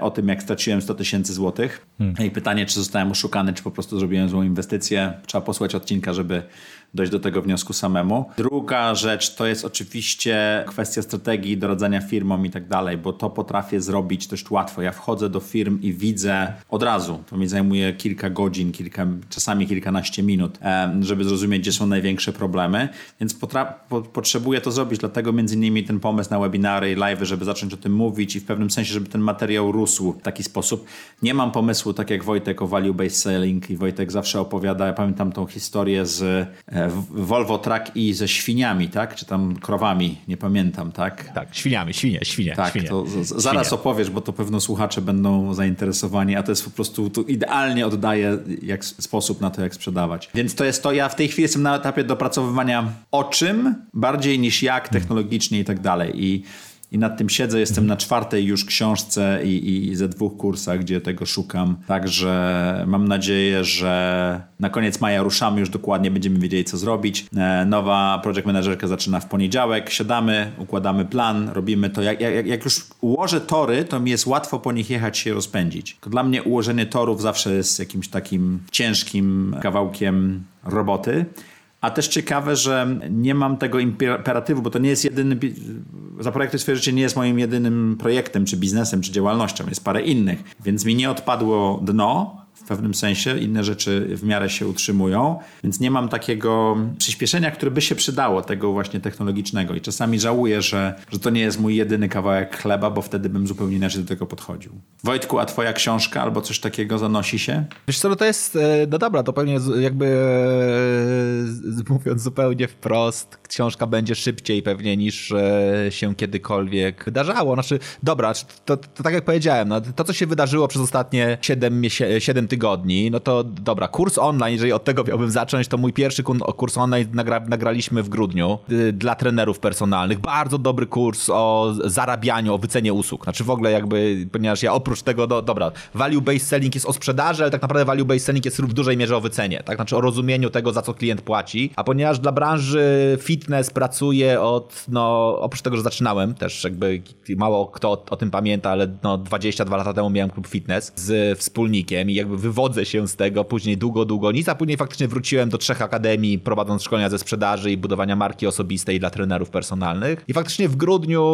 o tym, jak straciłem 100 tysięcy złotych. Hmm. I pytanie, czy zostałem oszukany, czy po prostu zrobiłem złą inwestycję. Trzeba posłać odcinka, żeby dojść do tego wniosku samemu. Druga rzecz to jest oczywiście kwestia strategii doradzania firmom i tak dalej, bo to potrafię zrobić dość łatwo. Ja wchodzę do firm i widzę od razu. To mi zajmuje kilka godzin, kilka, czasami kilkanaście minut, żeby zrozumieć, gdzie są największe problemy. Więc po potrzebuję to zrobić, dlatego między innymi ten pomysł na webinary i live, żeby zacząć o tym mówić i w pewnym sensie, żeby ten materiał rósł w taki sposób. Nie mam pomysłu, tak jak Wojtek o value-based selling i Wojtek zawsze opowiada, ja pamiętam tą historię z e, Volvo Truck i ze świniami, tak? Czy tam krowami, nie pamiętam, tak? Tak, świniami, świnie, świnie. Tak, świnie. to z, zaraz świnie. opowiesz, bo to pewno słuchacze będą zainteresowani, a to jest po prostu, to idealnie oddaje jak, sposób na to, jak sprzedawać. Więc to jest to, ja w tej chwili jestem na etapie dopracowywania o czym, bardziej niż jak, technologicznie i tak dalej. I i nad tym siedzę. Jestem na czwartej już książce i, i ze dwóch kursach, gdzie tego szukam. Także mam nadzieję, że na koniec maja ruszamy już dokładnie, będziemy wiedzieli, co zrobić. E, nowa project managerka zaczyna w poniedziałek. Siadamy, układamy plan, robimy to. Jak, jak, jak już ułożę tory, to mi jest łatwo po nich jechać się rozpędzić. Dla mnie ułożenie torów zawsze jest jakimś takim ciężkim kawałkiem roboty. A też ciekawe, że nie mam tego imperatywu, bo to nie jest jedyny. Zaprojektuj swoje życie nie jest moim jedynym projektem, czy biznesem, czy działalnością. Jest parę innych. Więc mi nie odpadło dno w pewnym sensie, inne rzeczy w miarę się utrzymują, więc nie mam takiego przyspieszenia, które by się przydało, tego właśnie technologicznego i czasami żałuję, że, że to nie jest mój jedyny kawałek chleba, bo wtedy bym zupełnie inaczej do tego podchodził. Wojtku, a twoja książka albo coś takiego zanosi się? Wiesz co, no to jest, e, no dobra, to pewnie jakby e, mówiąc zupełnie wprost, książka będzie szybciej pewnie niż e, się kiedykolwiek wydarzało. Znaczy, dobra, to, to tak jak powiedziałem, no, to co się wydarzyło przez ostatnie 7, 7 tygodni, no to dobra, kurs online, jeżeli od tego miałbym zacząć, to mój pierwszy kurs online nagra, nagraliśmy w grudniu y, dla trenerów personalnych. Bardzo dobry kurs o zarabianiu, o wycenie usług. Znaczy w ogóle jakby, ponieważ ja oprócz tego, no, dobra, value-based selling jest o sprzedaży, ale tak naprawdę value-based selling jest w dużej mierze o wycenie, tak? Znaczy o rozumieniu tego, za co klient płaci. A ponieważ dla branży fitness pracuję od, no, oprócz tego, że zaczynałem, też jakby mało kto o, o tym pamięta, ale no 22 lata temu miałem klub fitness z wspólnikiem i jakby wywodzę się z tego później długo, długo nic, a później faktycznie wróciłem do trzech akademii, prowadząc szkolenia ze sprzedaży i budowania marki osobistej dla trenerów personalnych. I faktycznie w grudniu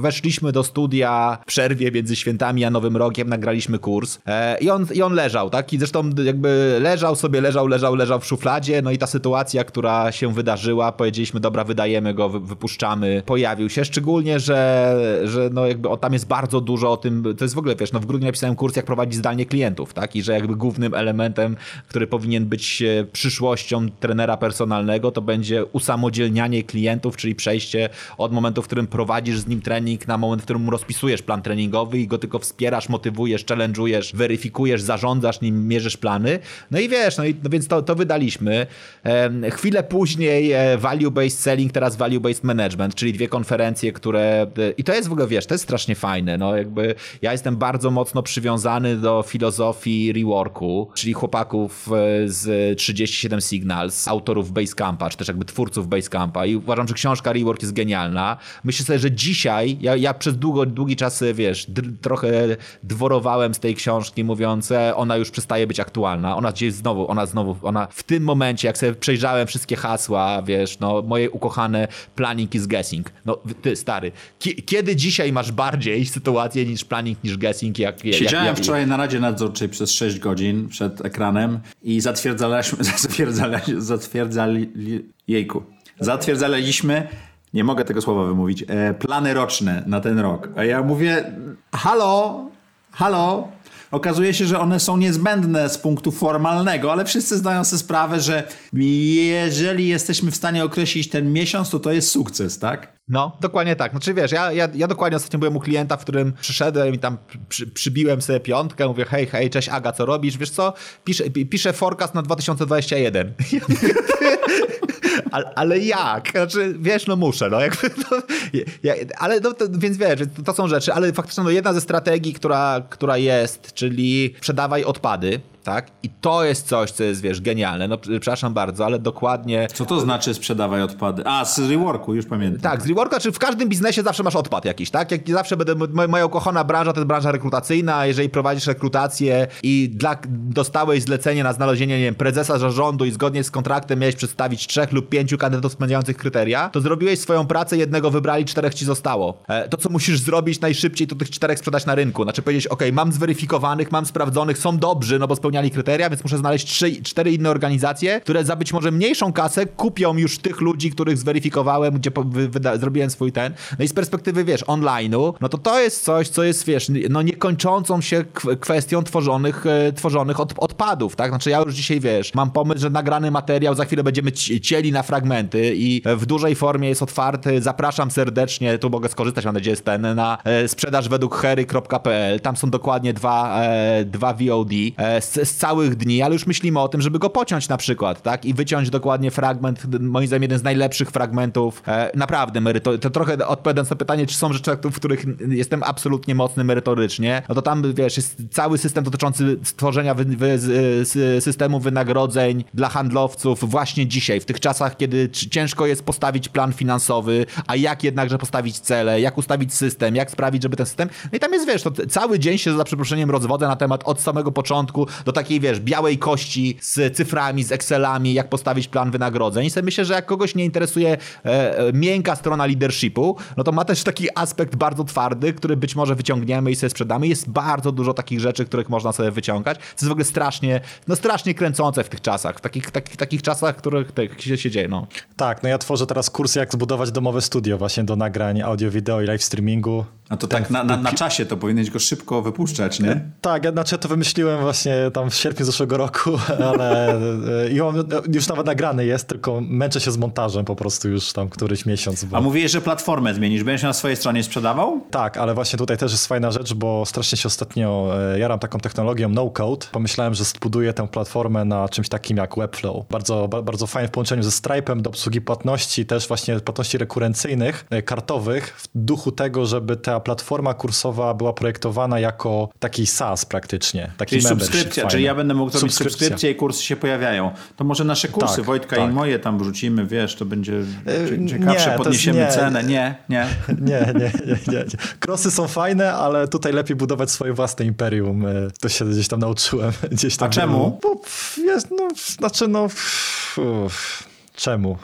weszliśmy do studia w przerwie między świętami a Nowym Rokiem, nagraliśmy kurs e, i, on, i on leżał, tak? I zresztą jakby leżał sobie, leżał, leżał, leżał w szufladzie, no i ta sytuacja, która się wydarzyła, powiedzieliśmy, dobra, wydajemy go, wypuszczamy, pojawił się, szczególnie, że, że no jakby o, tam jest bardzo dużo o tym, to jest w ogóle, wiesz, no w grudniu napisałem kurs, jak prowadzić zdalnie klientów, tak? I że jakby głównym elementem, który powinien być e, przyszłością trenera personalnego, to będzie usamodzielnianie klientów, czyli przejście od momentu, w którym prowadzisz z nim trening, na moment, w którym rozpisujesz plan treningowy i go tylko wspierasz, motywujesz, challenge'ujesz, weryfikujesz, zarządzasz nim, mierzysz plany. No i wiesz, no, i, no więc to, to wydaliśmy. E, chwilę później e, value-based selling, teraz value-based management, czyli dwie konferencje, które... I to jest w ogóle, wiesz, to jest strasznie fajne. No jakby ja jestem bardzo mocno przywiązany do filozofii reworku, czyli chłopaków e, z 37 Signals, autorów Basecampa, czy też jakby twórców Basecampa i uważam, że książka Rework jest genialna. Myślę sobie, że dzisiaj, ja, ja przez długo, długi czas, wiesz, trochę dworowałem z tej książki, mówiąc, e, ona już przestaje być aktualna, ona gdzieś znowu, ona znowu, ona w tym momencie, jak sobie przejrzałem wszystkie hasła, wiesz, no moje ukochane planning is guessing. No ty, stary, kiedy dzisiaj masz bardziej sytuację niż planning niż guessing, jak... Siedziałem jak, jak, wczoraj na Radzie Nadzorczej przez 6 godzin przed ekranem i zatwierdzaliśmy, zatwierdzali, zatwierdzali jejku, zatwierdzaliśmy nie mogę tego słowa wymówić, e, plany roczne na ten rok. A ja mówię, halo, halo, Okazuje się, że one są niezbędne z punktu formalnego, ale wszyscy zdają sobie sprawę, że jeżeli jesteśmy w stanie określić ten miesiąc, to to jest sukces, tak? No, dokładnie tak. Znaczy wiesz, ja, ja, ja dokładnie ostatnio byłem u klienta, w którym przyszedłem i tam przy, przybiłem sobie piątkę, mówię hej, hej, cześć Aga, co robisz? Wiesz co? Piszę, piszę forecast na 2021. ale, ale jak? Znaczy, wiesz, no muszę, no jakby to, ja, ale no, to, więc wiesz, to, to są rzeczy, ale faktycznie no, jedna ze strategii, która, która jest, czyli sprzedawaj odpady, tak? I to jest coś, co jest, wiesz, genialne. No, przepraszam bardzo, ale dokładnie... Co to znaczy sprzedawaj odpady? A, z reworku, już pamiętam. Tak, z reworku, czy w każdym biznesie zawsze masz odpad jakiś, tak? Jak zawsze będę, moja ukochana branża to jest branża rekrutacyjna, jeżeli prowadzisz rekrutację i dla, dostałeś zlecenie na znalezienie, nie wiem, prezesa zarządu i zgodnie z kontraktem miałeś przedstawić trzech lub pięciu kandydatów spełniających kryteria, to zrobiłeś swoją pracę, jednego wybrali, czterech ci zostało. E, to, co musisz zrobić najszybciej, to tych czterech sprzedać na rynku. Znaczy powiedzieć, ok, mam zweryfikowanych, mam sprawdzonych, są dobrzy, no bo spełniali kryteria, więc muszę znaleźć trzy, cztery inne organizacje, które za być może mniejszą kasę kupią już tych ludzi, których zweryfikowałem, gdzie zrobiłem swój ten. No i z perspektywy, wiesz, online'u, no to to jest coś, co jest, wiesz, no niekończącą się kwestią tworzonych, e, tworzonych od, odpadów, tak? Znaczy ja już dzisiaj, wiesz, mam pomysł, że nagrany materiał za chwilę będziemy cieli na fragmenty i w dużej formie jest otwarty. Zapraszam serdecznie, tu mogę skorzystać, mam nadzieję, z ten, na e, sprzedaż według hery.pl. Tam są dokładnie dwa, e, dwa VOD z całych dni, ale już myślimy o tym, żeby go pociąć na przykład, tak? I wyciąć dokładnie fragment, moim zdaniem jeden z najlepszych fragmentów, e, naprawdę merytoryczny. To trochę odpowiadając na pytanie, czy są rzeczy, w których jestem absolutnie mocny merytorycznie, no to tam, wiesz, jest cały system dotyczący stworzenia wy, wy, systemu wynagrodzeń dla handlowców właśnie dzisiaj, w tych czasach, kiedy ciężko jest postawić plan finansowy, a jak jednakże postawić cele, jak ustawić system, jak sprawić, żeby ten system... No i tam jest, wiesz, to cały dzień się za przeproszeniem rozwodzę na temat od samego początku do takiej, wiesz, białej kości z cyframi, z Excelami, jak postawić plan wynagrodzeń. I sobie myślę, że jak kogoś nie interesuje e, e, miękka strona leadershipu, no to ma też taki aspekt bardzo twardy, który być może wyciągniemy i sobie sprzedamy. Jest bardzo dużo takich rzeczy, których można sobie wyciągać. To jest w ogóle strasznie, no strasznie kręcące w tych czasach, w takich, takich, takich czasach, w których tak się, się dzieje, no. Tak, no ja tworzę teraz kursy, jak zbudować domowe studio właśnie do nagrań audio, wideo i live streamingu. A to tak na, na, na czasie, to powinieneś go szybko wypuszczać, nie? Tak, ja, znaczy ja to wymyśliłem właśnie tam w sierpniu zeszłego roku, ale e, i on już nawet nagrany jest, tylko męczę się z montażem po prostu już tam któryś miesiąc. Bo... A mówiłeś, że platformę zmienisz, będziesz na swojej stronie sprzedawał? Tak, ale właśnie tutaj też jest fajna rzecz, bo strasznie się ostatnio e, jaram taką technologią no-code. Pomyślałem, że zbuduję tę platformę na czymś takim jak Webflow. Bardzo, ba, bardzo fajnie w połączeniu ze Stripe'em do obsługi płatności, też właśnie płatności rekurencyjnych, e, kartowych, w duchu tego, żeby ta platforma kursowa była projektowana jako taki SaaS praktycznie. Taki Czyli subskrypcja. Czyli ja będę mógł zrobić subskrypcję i kursy się pojawiają. To może nasze kursy, Tak, Wojtka tak. i moje tam wrzucimy, wiesz, to będzie nie, ciekawsze, jest podniesiemy nie. cenę. Nie, nie. Nie, nie, nie, nie, nie. Krosy są fajne, ale tutaj lepiej budować swoje własne imperium. E, To się gdzieś tam nauczyłem. Gdzieś tam A czemu? Bo no, znaczy no... uff, czemu?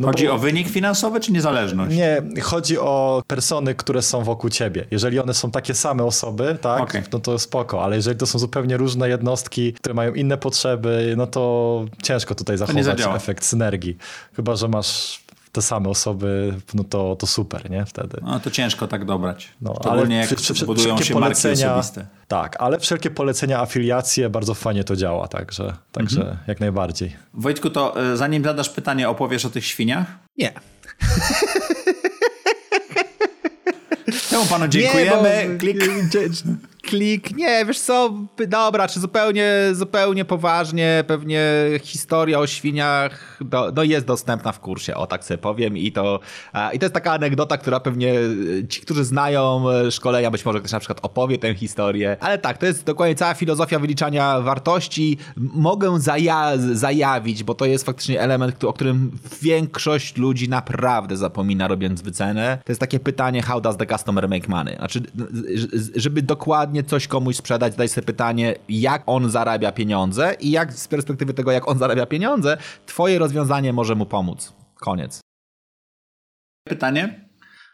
No Chodzi bo- o wynik finansowy czy niezależność? Nie, chodzi o persony, które są wokół ciebie. Jeżeli one są takie same osoby, tak, Okej. no to spoko, ale jeżeli to są zupełnie różne jednostki, które mają inne potrzeby, no to ciężko tutaj zachować efekt synergii. Chyba, że masz te same osoby, no to, to super, nie? Wtedy. No to ciężko tak dobrać. No, Szczególnie jak wszy- wszy- budują się marki osobiste. Tak, ale wszelkie polecenia, afiliacje, bardzo fajnie to działa, także, także Mhm. jak najbardziej. Wojtku, to e, zanim zadasz pytanie, opowiesz o tych świniach? Nie. Temu panu dziękujemy. Nie, bo- Klik. Klik, nie, wiesz co, dobra, czy zupełnie, zupełnie poważnie, pewnie historia o świniach do, no jest dostępna w kursie, o tak sobie powiem. I to, i to jest taka anegdota, która pewnie e, ci, którzy znają e, szkolenia, być może ktoś na przykład opowie tę historię, ale tak, to jest dokładnie cała filozofia wyliczania wartości, mogę zaja zajawić, bo to jest faktycznie element, o którym większość ludzi naprawdę zapomina robiąc wycenę, to jest takie pytanie, how does the customer make money? Znaczy, żeby dokładnie coś komuś sprzedać, daj sobie pytanie, jak on zarabia pieniądze i jak z perspektywy tego, jak on zarabia pieniądze, twoje rozwiązanie może mu pomóc. Koniec. Pytanie?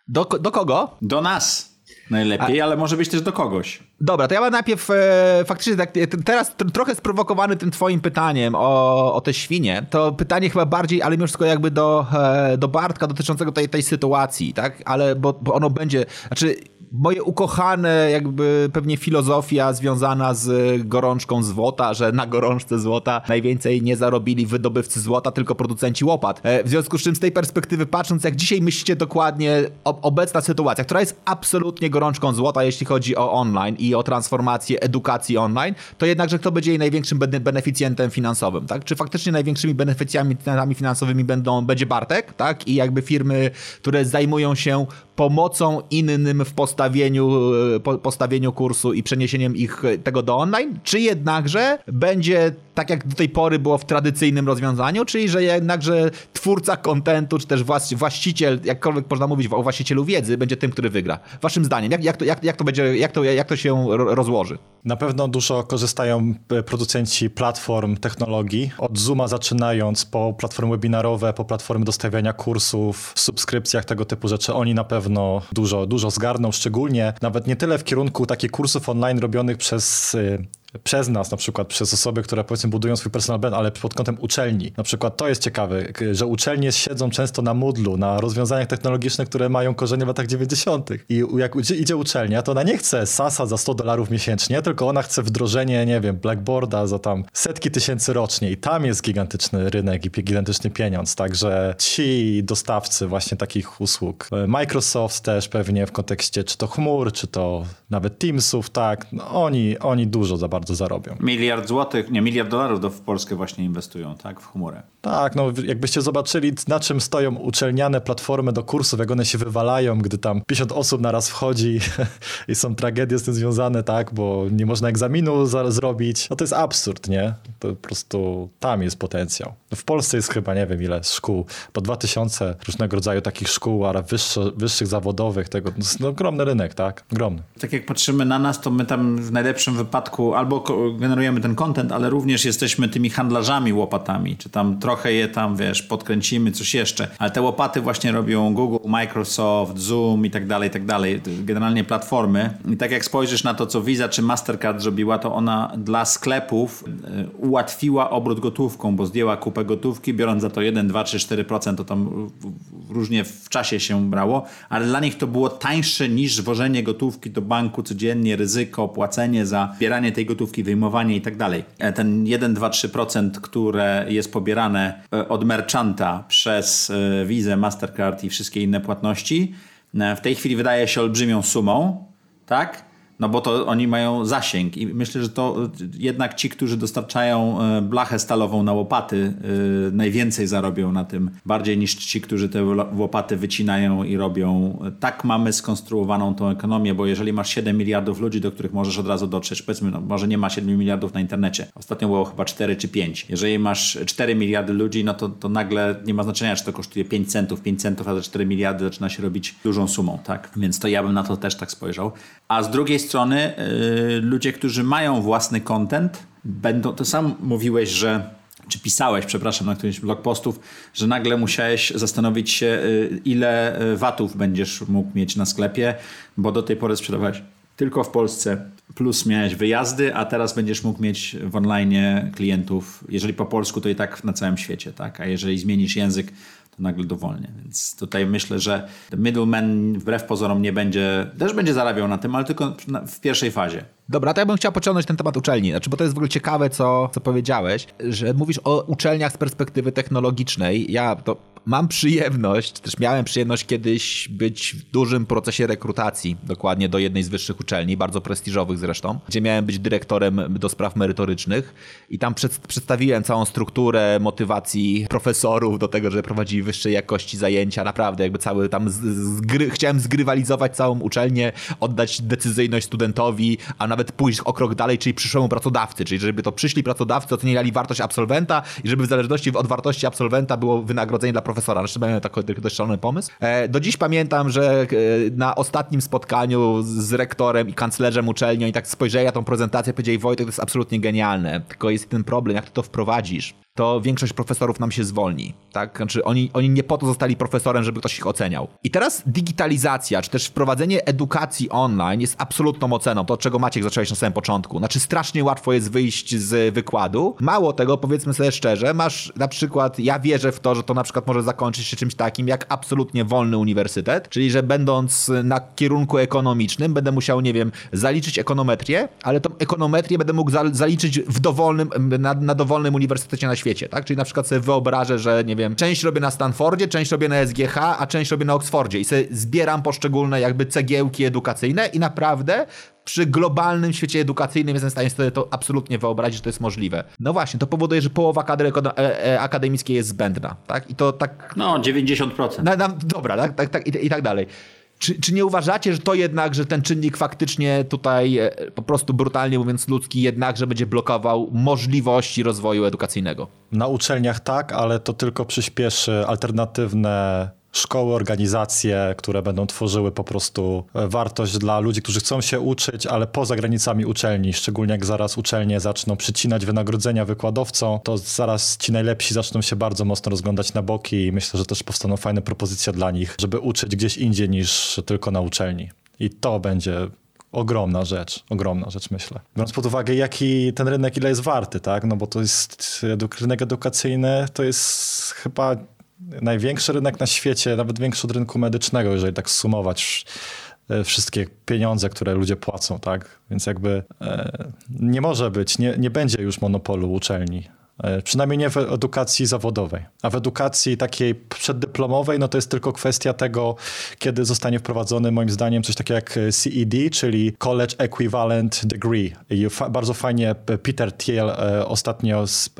Do, do kogo? Do nas najlepiej, ale może być też do kogoś. Dobra, to ja mam najpierw e, faktycznie tak, e, teraz tr- trochę sprowokowany tym twoim pytaniem o, o te świnie, to pytanie chyba bardziej, ale mimo wszystko jakby do, e, do Bartka dotyczącego tej, tej sytuacji, tak? Ale bo, bo ono będzie, znaczy moje ukochane jakby pewnie filozofia związana z gorączką złota, że na gorączce złota najwięcej nie zarobili wydobywcy złota, tylko producenci łopat. E, w związku z czym z tej perspektywy patrząc, jak dzisiaj myślicie dokładnie obecna sytuacja, która jest absolutnie gorączką złota, jeśli chodzi o online i o transformację edukacji online, to jednakże kto będzie jej największym bene- beneficjentem finansowym, tak? Czy faktycznie największymi beneficjami finansownymi będą, będzie Bartek, tak? I jakby firmy, które zajmują się pomocą innym w postawieniu, e, po, postawieniu kursu i przeniesieniem ich e, tego do online, czy jednakże będzie tak jak do tej pory było w tradycyjnym rozwiązaniu, czyli że jednakże twórca kontentu, czy też właściciel, jakkolwiek można mówić o właścicielu wiedzy, będzie tym, który wygra. Waszym zdaniem, jak, jak, to, jak, jak to będzie, jak to, jak to się ro- rozłoży? Na pewno dużo korzystają e, producenci platform technologii, od Zooma zaczynając, po platformy webinarowe, po platformy dostawiania kursów, subskrypcjach, tego typu rzeczy. Oni na pewno dużo, dużo zgarną, szczególnie nawet nie tyle w kierunku takich kursów online robionych przez y, przez nas, na przykład przez osoby, które powiedzmy budują swój personal brand, ale pod kątem uczelni. Na przykład to jest ciekawe, że uczelnie siedzą często na Moodlu, na rozwiązaniach technologicznych, które mają korzenie w latach 90. I jak idzie, uczelnia, to ona nie chce SASa za 100 dolarów miesięcznie, tylko ona chce wdrożenie, nie wiem, Blackboarda za tam setki tysięcy rocznie i tam jest gigantyczny rynek i gigantyczny pieniądz. Także ci dostawcy właśnie takich usług, e, Microsoft też pewnie w kontekście czy to chmur, czy to nawet Teamsów, tak, no oni, oni dużo za bardzo zarobią. Miliard złotych, nie, miliard dolarów do, w Polskę właśnie inwestują, tak? W chmurę. Tak, no jakbyście zobaczyli, na czym stoją uczelniane platformy do kursów, jak one się wywalają, gdy tam 50 osób naraz wchodzi i są tragedie z tym związane, tak, bo nie można egzaminu za- zrobić. No to jest absurd, nie? To po prostu tam jest potencjał. W Polsce jest chyba, nie wiem ile szkół, po 2000 różnego rodzaju takich szkół, ale wyższy, wyższych zawodowych, tego, no, ogromny rynek, tak? Ogromny. Tak jak patrzymy na nas, to my tam w najlepszym wypadku albo generujemy ten content, ale również jesteśmy tymi handlarzami łopatami, czy tam trochę je tam, wiesz, podkręcimy, coś jeszcze. Ale te łopaty właśnie robią Google, Microsoft, Zoom i tak dalej, i tak dalej. Generalnie platformy. I tak jak spojrzysz na to, co Visa czy Mastercard zrobiła, to ona dla sklepów e, ułatwiła obrót gotówką, bo zdjęła kupę gotówki, biorąc za to 1, 2, 3, 4%, to tam różnie w czasie się brało, ale dla nich to było tańsze niż wożenie gotówki do banku codziennie, ryzyko, płacenie za zbieranie tej gotówki, wyjmowanie i tak dalej. E, ten 1, 2, 3%, które jest pobierane e, od merchanta przez Visa, Mastercard i wszystkie inne płatności, w tej chwili wydaje się olbrzymią sumą, tak? No bo to oni mają zasięg i myślę, że to jednak ci, którzy dostarczają e, blachę stalową na łopaty, e, najwięcej zarobią na tym, bardziej niż ci, którzy te łopaty wycinają i robią. Tak mamy skonstruowaną tą ekonomię, bo jeżeli masz 7 miliardów ludzi, do których możesz od razu dotrzeć, powiedzmy, no, może nie ma 7 miliardów na internecie. Ostatnio było chyba 4 czy 5. Jeżeli masz 4 miliardy ludzi, no to, to nagle nie ma znaczenia, czy to kosztuje 5 centów, 5 centów, a za 4 miliardy zaczyna się robić dużą sumą, tak? Więc to ja bym na to też tak spojrzał. A z drugiej strony strony y, ludzie, którzy mają własny content, będą, to sam mówiłeś, że czy pisałeś, przepraszam, na którymś blog postów, że nagle musiałeś zastanowić się, y, ile y, watów będziesz mógł mieć na sklepie, bo do tej pory sprzedawałeś tylko w Polsce, plus miałeś wyjazdy, a teraz będziesz mógł mieć w online klientów, jeżeli po polsku, to i tak na całym świecie, tak? A jeżeli zmienisz język, to nagle dowolnie. Więc tutaj myślę, że middleman wbrew pozorom nie będzie, też będzie zarabiał na tym, ale tylko w pierwszej fazie. Dobra, to ja bym chciał pociągnąć ten temat uczelni, znaczy, bo to jest w ogóle ciekawe, co, co powiedziałeś, że mówisz o uczelniach z perspektywy technologicznej. Ja to mam przyjemność, też miałem przyjemność kiedyś być w dużym procesie rekrutacji, dokładnie do jednej z wyższych uczelni, bardzo prestiżowych zresztą, gdzie miałem być dyrektorem do spraw merytorycznych. I tam przed, przedstawiłem całą strukturę motywacji profesorów do tego, że prowadzili wyższej jakości zajęcia, naprawdę jakby cały tam chciałem zgrywalizować całą uczelnię, oddać decyzyjność studentowi, a nawet pójść o krok dalej, czyli przyszłemu pracodawcy, czyli żeby to przyszli pracodawcy, oceniali wartość absolwenta i żeby w zależności od wartości absolwenta było wynagrodzenie dla profesora. Zresztą miałem taki dość szalony pomysł. E, do dziś pamiętam, że e, na ostatnim spotkaniu z rektorem i kanclerzem uczelni i tak spojrzeli na tą prezentację i powiedzieli, Wojtek, to jest absolutnie genialne, tylko jest ten problem, jak ty to wprowadzisz to większość profesorów nam się zwolni. Tak? Znaczy oni, oni nie po to zostali profesorem, żeby ktoś ich oceniał. I teraz digitalizacja, czy też wprowadzenie edukacji online jest absolutną oceną. To, czego Maciek zacząłeś na samym początku. Znaczy strasznie łatwo jest wyjść z wykładu. Mało tego, powiedzmy sobie szczerze, masz na przykład, ja wierzę w to, że to na przykład może zakończyć się czymś takim jak absolutnie wolny uniwersytet, czyli że będąc na kierunku ekonomicznym będę musiał, nie wiem, zaliczyć ekonometrię, ale tą ekonometrię będę mógł zaliczyć w dowolnym, na, na dowolnym uniwersytecie na świecie, tak? Czyli na przykład sobie wyobrażę, że nie wiem, część robię na Stanfordzie, część robię na SGH, a część robię na Oxfordzie i sobie zbieram poszczególne jakby cegiełki edukacyjne i naprawdę przy globalnym świecie edukacyjnym jestem w stanie sobie to absolutnie wyobrazić, że to jest możliwe. No właśnie, to powoduje, że połowa kadry e, e, akademickiej jest zbędna, tak? I to tak... No, 90%. Na, na, dobra, tak, tak, tak i, i tak dalej. Czy, czy nie uważacie, że to jednak, że ten czynnik faktycznie tutaj e, po prostu brutalnie mówiąc ludzki jednakże będzie blokował możliwości rozwoju edukacyjnego? Na uczelniach tak, ale to tylko przyspieszy alternatywne szkoły, organizacje, które będą tworzyły po prostu e, wartość dla ludzi, którzy chcą się uczyć, ale poza granicami uczelni, szczególnie jak zaraz uczelnie zaczną przycinać wynagrodzenia wykładowcom, to zaraz ci najlepsi zaczną się bardzo mocno rozglądać na boki i myślę, że też powstaną fajne propozycje dla nich, żeby uczyć gdzieś indziej niż tylko na uczelni. I to będzie ogromna rzecz, ogromna rzecz myślę. Biorąc pod uwagę, jaki ten rynek ile jest warty, tak? No bo to jest rynek edukacyjny, to jest chyba największy rynek na świecie, nawet większy od rynku medycznego, jeżeli tak sumować e, wszystkie pieniądze, które ludzie płacą, tak? Więc jakby e, nie może być, nie, nie będzie już monopolu uczelni. E, przynajmniej nie w edukacji zawodowej. A w edukacji takiej przeddyplomowej, no to jest tylko kwestia tego, kiedy zostanie wprowadzony moim zdaniem coś takiego jak CED, czyli College Equivalent Degree. I fa bardzo fajnie Peter Thiel e, ostatnio z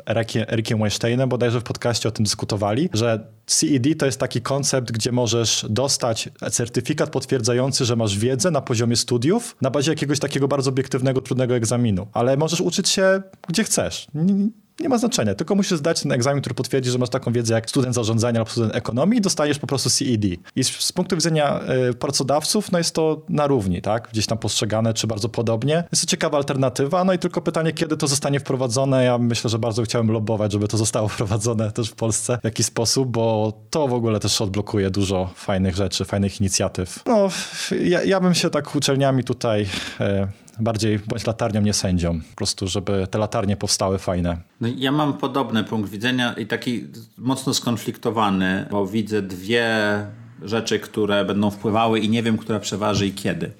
Erikiem Weinsteinem bodajże w podcaście o tym dyskutowali, że CED to jest taki koncept, gdzie możesz dostać certyfikat potwierdzający, że masz wiedzę na poziomie studiów na bazie jakiegoś takiego bardzo obiektywnego, trudnego egzaminu. Ale możesz uczyć się gdzie chcesz. Nie ma znaczenia, tylko musisz zdać ten egzamin, który potwierdzi, że masz taką wiedzę jak student zarządzania lub student ekonomii i dostaniesz po prostu CED. I z, punktu widzenia y, pracodawców, no jest to na równi, tak? Gdzieś tam postrzegane, czy bardzo podobnie. Jest to ciekawa alternatywa, no i tylko pytanie, kiedy to zostanie wprowadzone. Ja myślę, że bardzo chciałem lobbować, żeby to zostało wprowadzone też w Polsce w jakiś sposób, bo to w ogóle też odblokuje dużo fajnych rzeczy, fajnych inicjatyw. No, ja, ja bym się tak uczelniami tutaj y, bardziej bądź latarnią, nie sędzią. Po prostu, żeby te latarnie powstały fajne. No ja mam podobny punkt widzenia i taki mocno skonfliktowany, bo widzę dwie rzeczy, które będą wpływały i nie wiem, która przeważy i kiedy.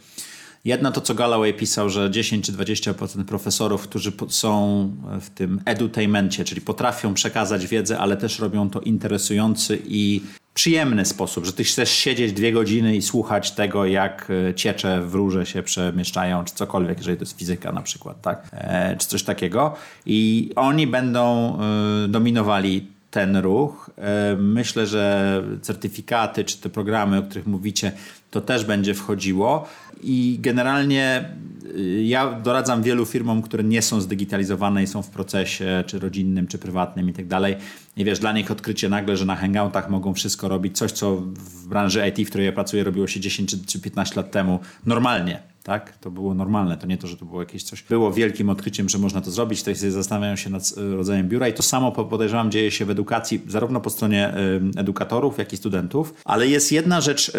Jedna to, co Galloway pisał, że 10 czy 20% profesorów, którzy są w tym edutainmencie, czyli potrafią przekazać wiedzę, ale też robią to interesujący i przyjemny sposób, że ty chcesz siedzieć dwie godziny i słuchać tego, jak e, ciecze w rurze się przemieszczają, czy cokolwiek, jeżeli to jest fizyka na przykład, tak? E, czy coś takiego. I oni będą e, dominowali ten ruch. E, myślę, że certyfikaty czy te programy, o których mówicie, to też będzie wchodziło. I generalnie y, ja doradzam wielu firmom, które nie są zdigitalizowane i są w procesie, czy rodzinnym, czy prywatnym i tak dalej. I wiesz, dla nich odkrycie nagle, że na hangoutach mogą wszystko robić, coś co w branży IT, w której ja pracuję, robiło się 10 czy 15 lat temu normalnie tak? To było normalne, to nie to, że to było jakieś coś. Było wielkim odkryciem, że można to zrobić, sobie zastanawiają się nad e, rodzajem biura i to samo podejrzewam dzieje się w edukacji, zarówno po stronie edukatorów, jak i studentów, ale jest jedna rzecz,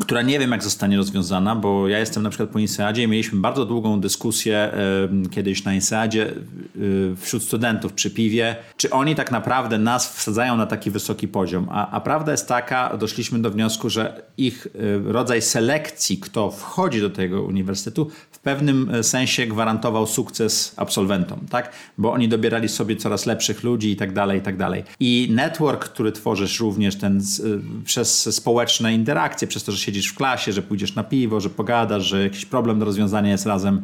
która nie wiem jak zostanie rozwiązana, bo ja jestem na przykład po INSEADzie i mieliśmy bardzo długą dyskusję kiedyś na INSEADzie y, wśród studentów przy piwie, czy oni tak naprawdę nas wsadzają na taki wysoki poziom, a, a prawda jest taka, doszliśmy do wniosku, że ich y, rodzaj selekcji, kto wchodzi do tego uniwersytetu, uniwersytetu w pewnym e, sensie gwarantował sukces absolwentom, tak? Bo oni dobierali sobie coraz lepszych ludzi i tak dalej, i tak dalej. I network, który tworzysz również ten e, przez społeczne interakcje, przez to, że siedzisz w klasie, że pójdziesz na piwo, że pogadasz, że jakiś problem do rozwiązania jest razem,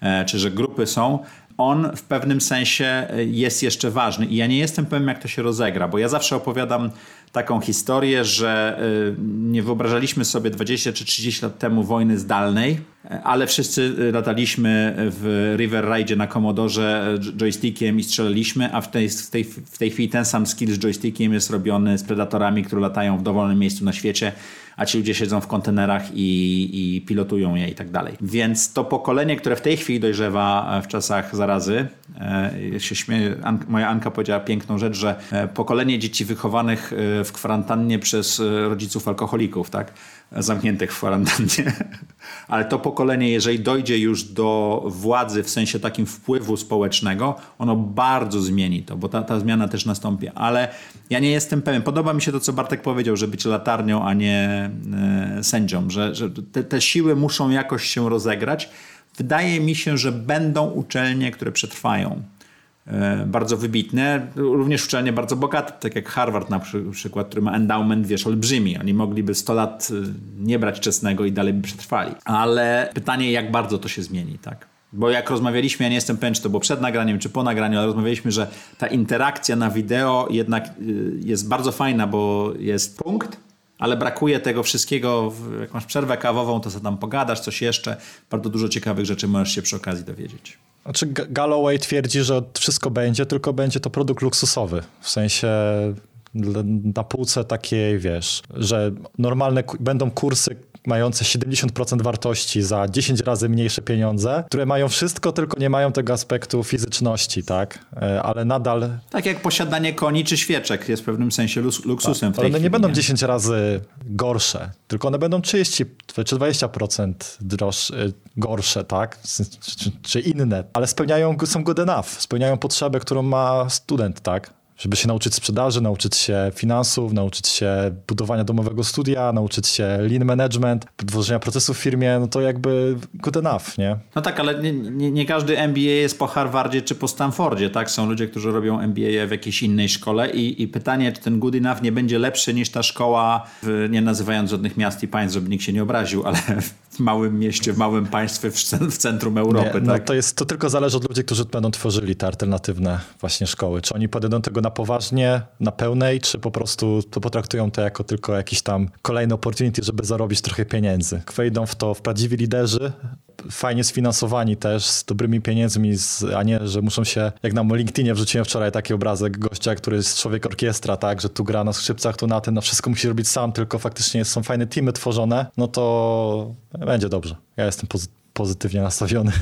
e, czy że grupy są, on w pewnym sensie jest jeszcze ważny. I ja nie jestem pewien, jak to się rozegra, bo ja zawsze opowiadam taką historię, że nie wyobrażaliśmy sobie 20 czy 30 lat temu wojny zdalnej, ale wszyscy lataliśmy w River Ride na Commodore joystickiem i strzelaliśmy, a w tej, w, tej, w tej chwili ten sam skill z joystickiem jest robiony z predatorami, które latają w dowolnym miejscu na świecie, a ci ludzie siedzą w kontenerach i, i pilotują je i tak dalej. Więc to pokolenie, które w tej chwili dojrzewa w czasach zarazy, e, się śmieję, moja Anka powiedziała piękną rzecz, że e, pokolenie dzieci wychowanych e, w kwarantannie przez rodziców alkoholików, tak? Zamkniętych w kwarantannie. Ale to pokolenie, jeżeli dojdzie już do władzy w sensie takim wpływu społecznego, ono bardzo zmieni to, bo ta, ta zmiana też nastąpi. Ale ja nie jestem pewien. Podoba mi się to, co Bartek powiedział, że być latarnią, a nie e, sędzią, że, że te, te siły muszą jakoś się rozegrać. Wydaje mi się, że będą uczelnie, które przetrwają. E, bardzo wybitne, również uczelnie bardzo bogate, tak jak Harvard na przykład, który ma endowment, wiesz, olbrzymi. Oni mogliby 100 lat e, nie brać czesnego i dalej by przetrwali. Ale pytanie, jak bardzo to się zmieni, tak? Bo jak rozmawialiśmy, ja nie jestem pewien, czy to było przed nagraniem, czy po nagraniu, ale rozmawialiśmy, że ta interakcja na wideo jednak e, jest bardzo fajna, bo jest punkt, ale brakuje tego wszystkiego. Jak masz przerwę kawową, to sobie tam pogadasz, coś jeszcze. Bardzo dużo ciekawych rzeczy możesz się przy okazji dowiedzieć. Znaczy Galloway twierdzi, że wszystko będzie, tylko będzie to produkt luksusowy. W sensie na półce takiej, wiesz, że normalne będą kursy mające 70% wartości za 10 razy mniejsze pieniądze, które mają wszystko, tylko nie mają tego aspektu fizyczności, tak? E, ale nadal... Tak jak posiadanie koni czy świeczek jest w pewnym sensie luksusem tak, w tej one nie będą 10 razy gorsze, tylko one będą 30 czy 20% droższe, gorsze, tak? Czy, czy inne, ale spełniają, są good enough, spełniają potrzebę, którą ma student, tak? Żeby się nauczyć sprzedaży, nauczyć się finansów, nauczyć się budowania domowego studia, nauczyć się lean management, tworzenia procesów w firmie, no to jakby good enough, nie? No tak, ale nie, nie, nie, każdy MBA jest po Harvardzie czy po Stanfordzie, tak? Są ludzie, którzy robią MBA w jakiejś innej szkole i, i pytanie, czy ten good enough nie będzie lepszy niż ta szkoła, w, nie nazywając żadnych miast i państw, żeby nikt się nie obraził, ale w małym mieście, w małym państwie w, centrum Europy, nie, no tak? To, jest, to tylko zależy od ludzi, którzy będą tworzyli te alternatywne właśnie szkoły. Czy oni podejdą tego na poważnie, na pełnej, czy po prostu to potraktują to jako tylko jakiś tam kolejny opportunity, żeby zarobić trochę pieniędzy. Wejdą w to w prawdziwi liderzy, fajnie sfinansowani też, z dobrymi pieniędzmi, z, a nie, że muszą się, jak na LinkedInie wrzuciłem wczoraj taki obrazek gościa, który jest człowiek orkiestra, tak, że tu gra na skrzypcach, tu na tym, na wszystko musi robić sam, tylko faktycznie są fajne teamy tworzone, no to będzie dobrze. Ja jestem pozy pozytywnie nastawiony.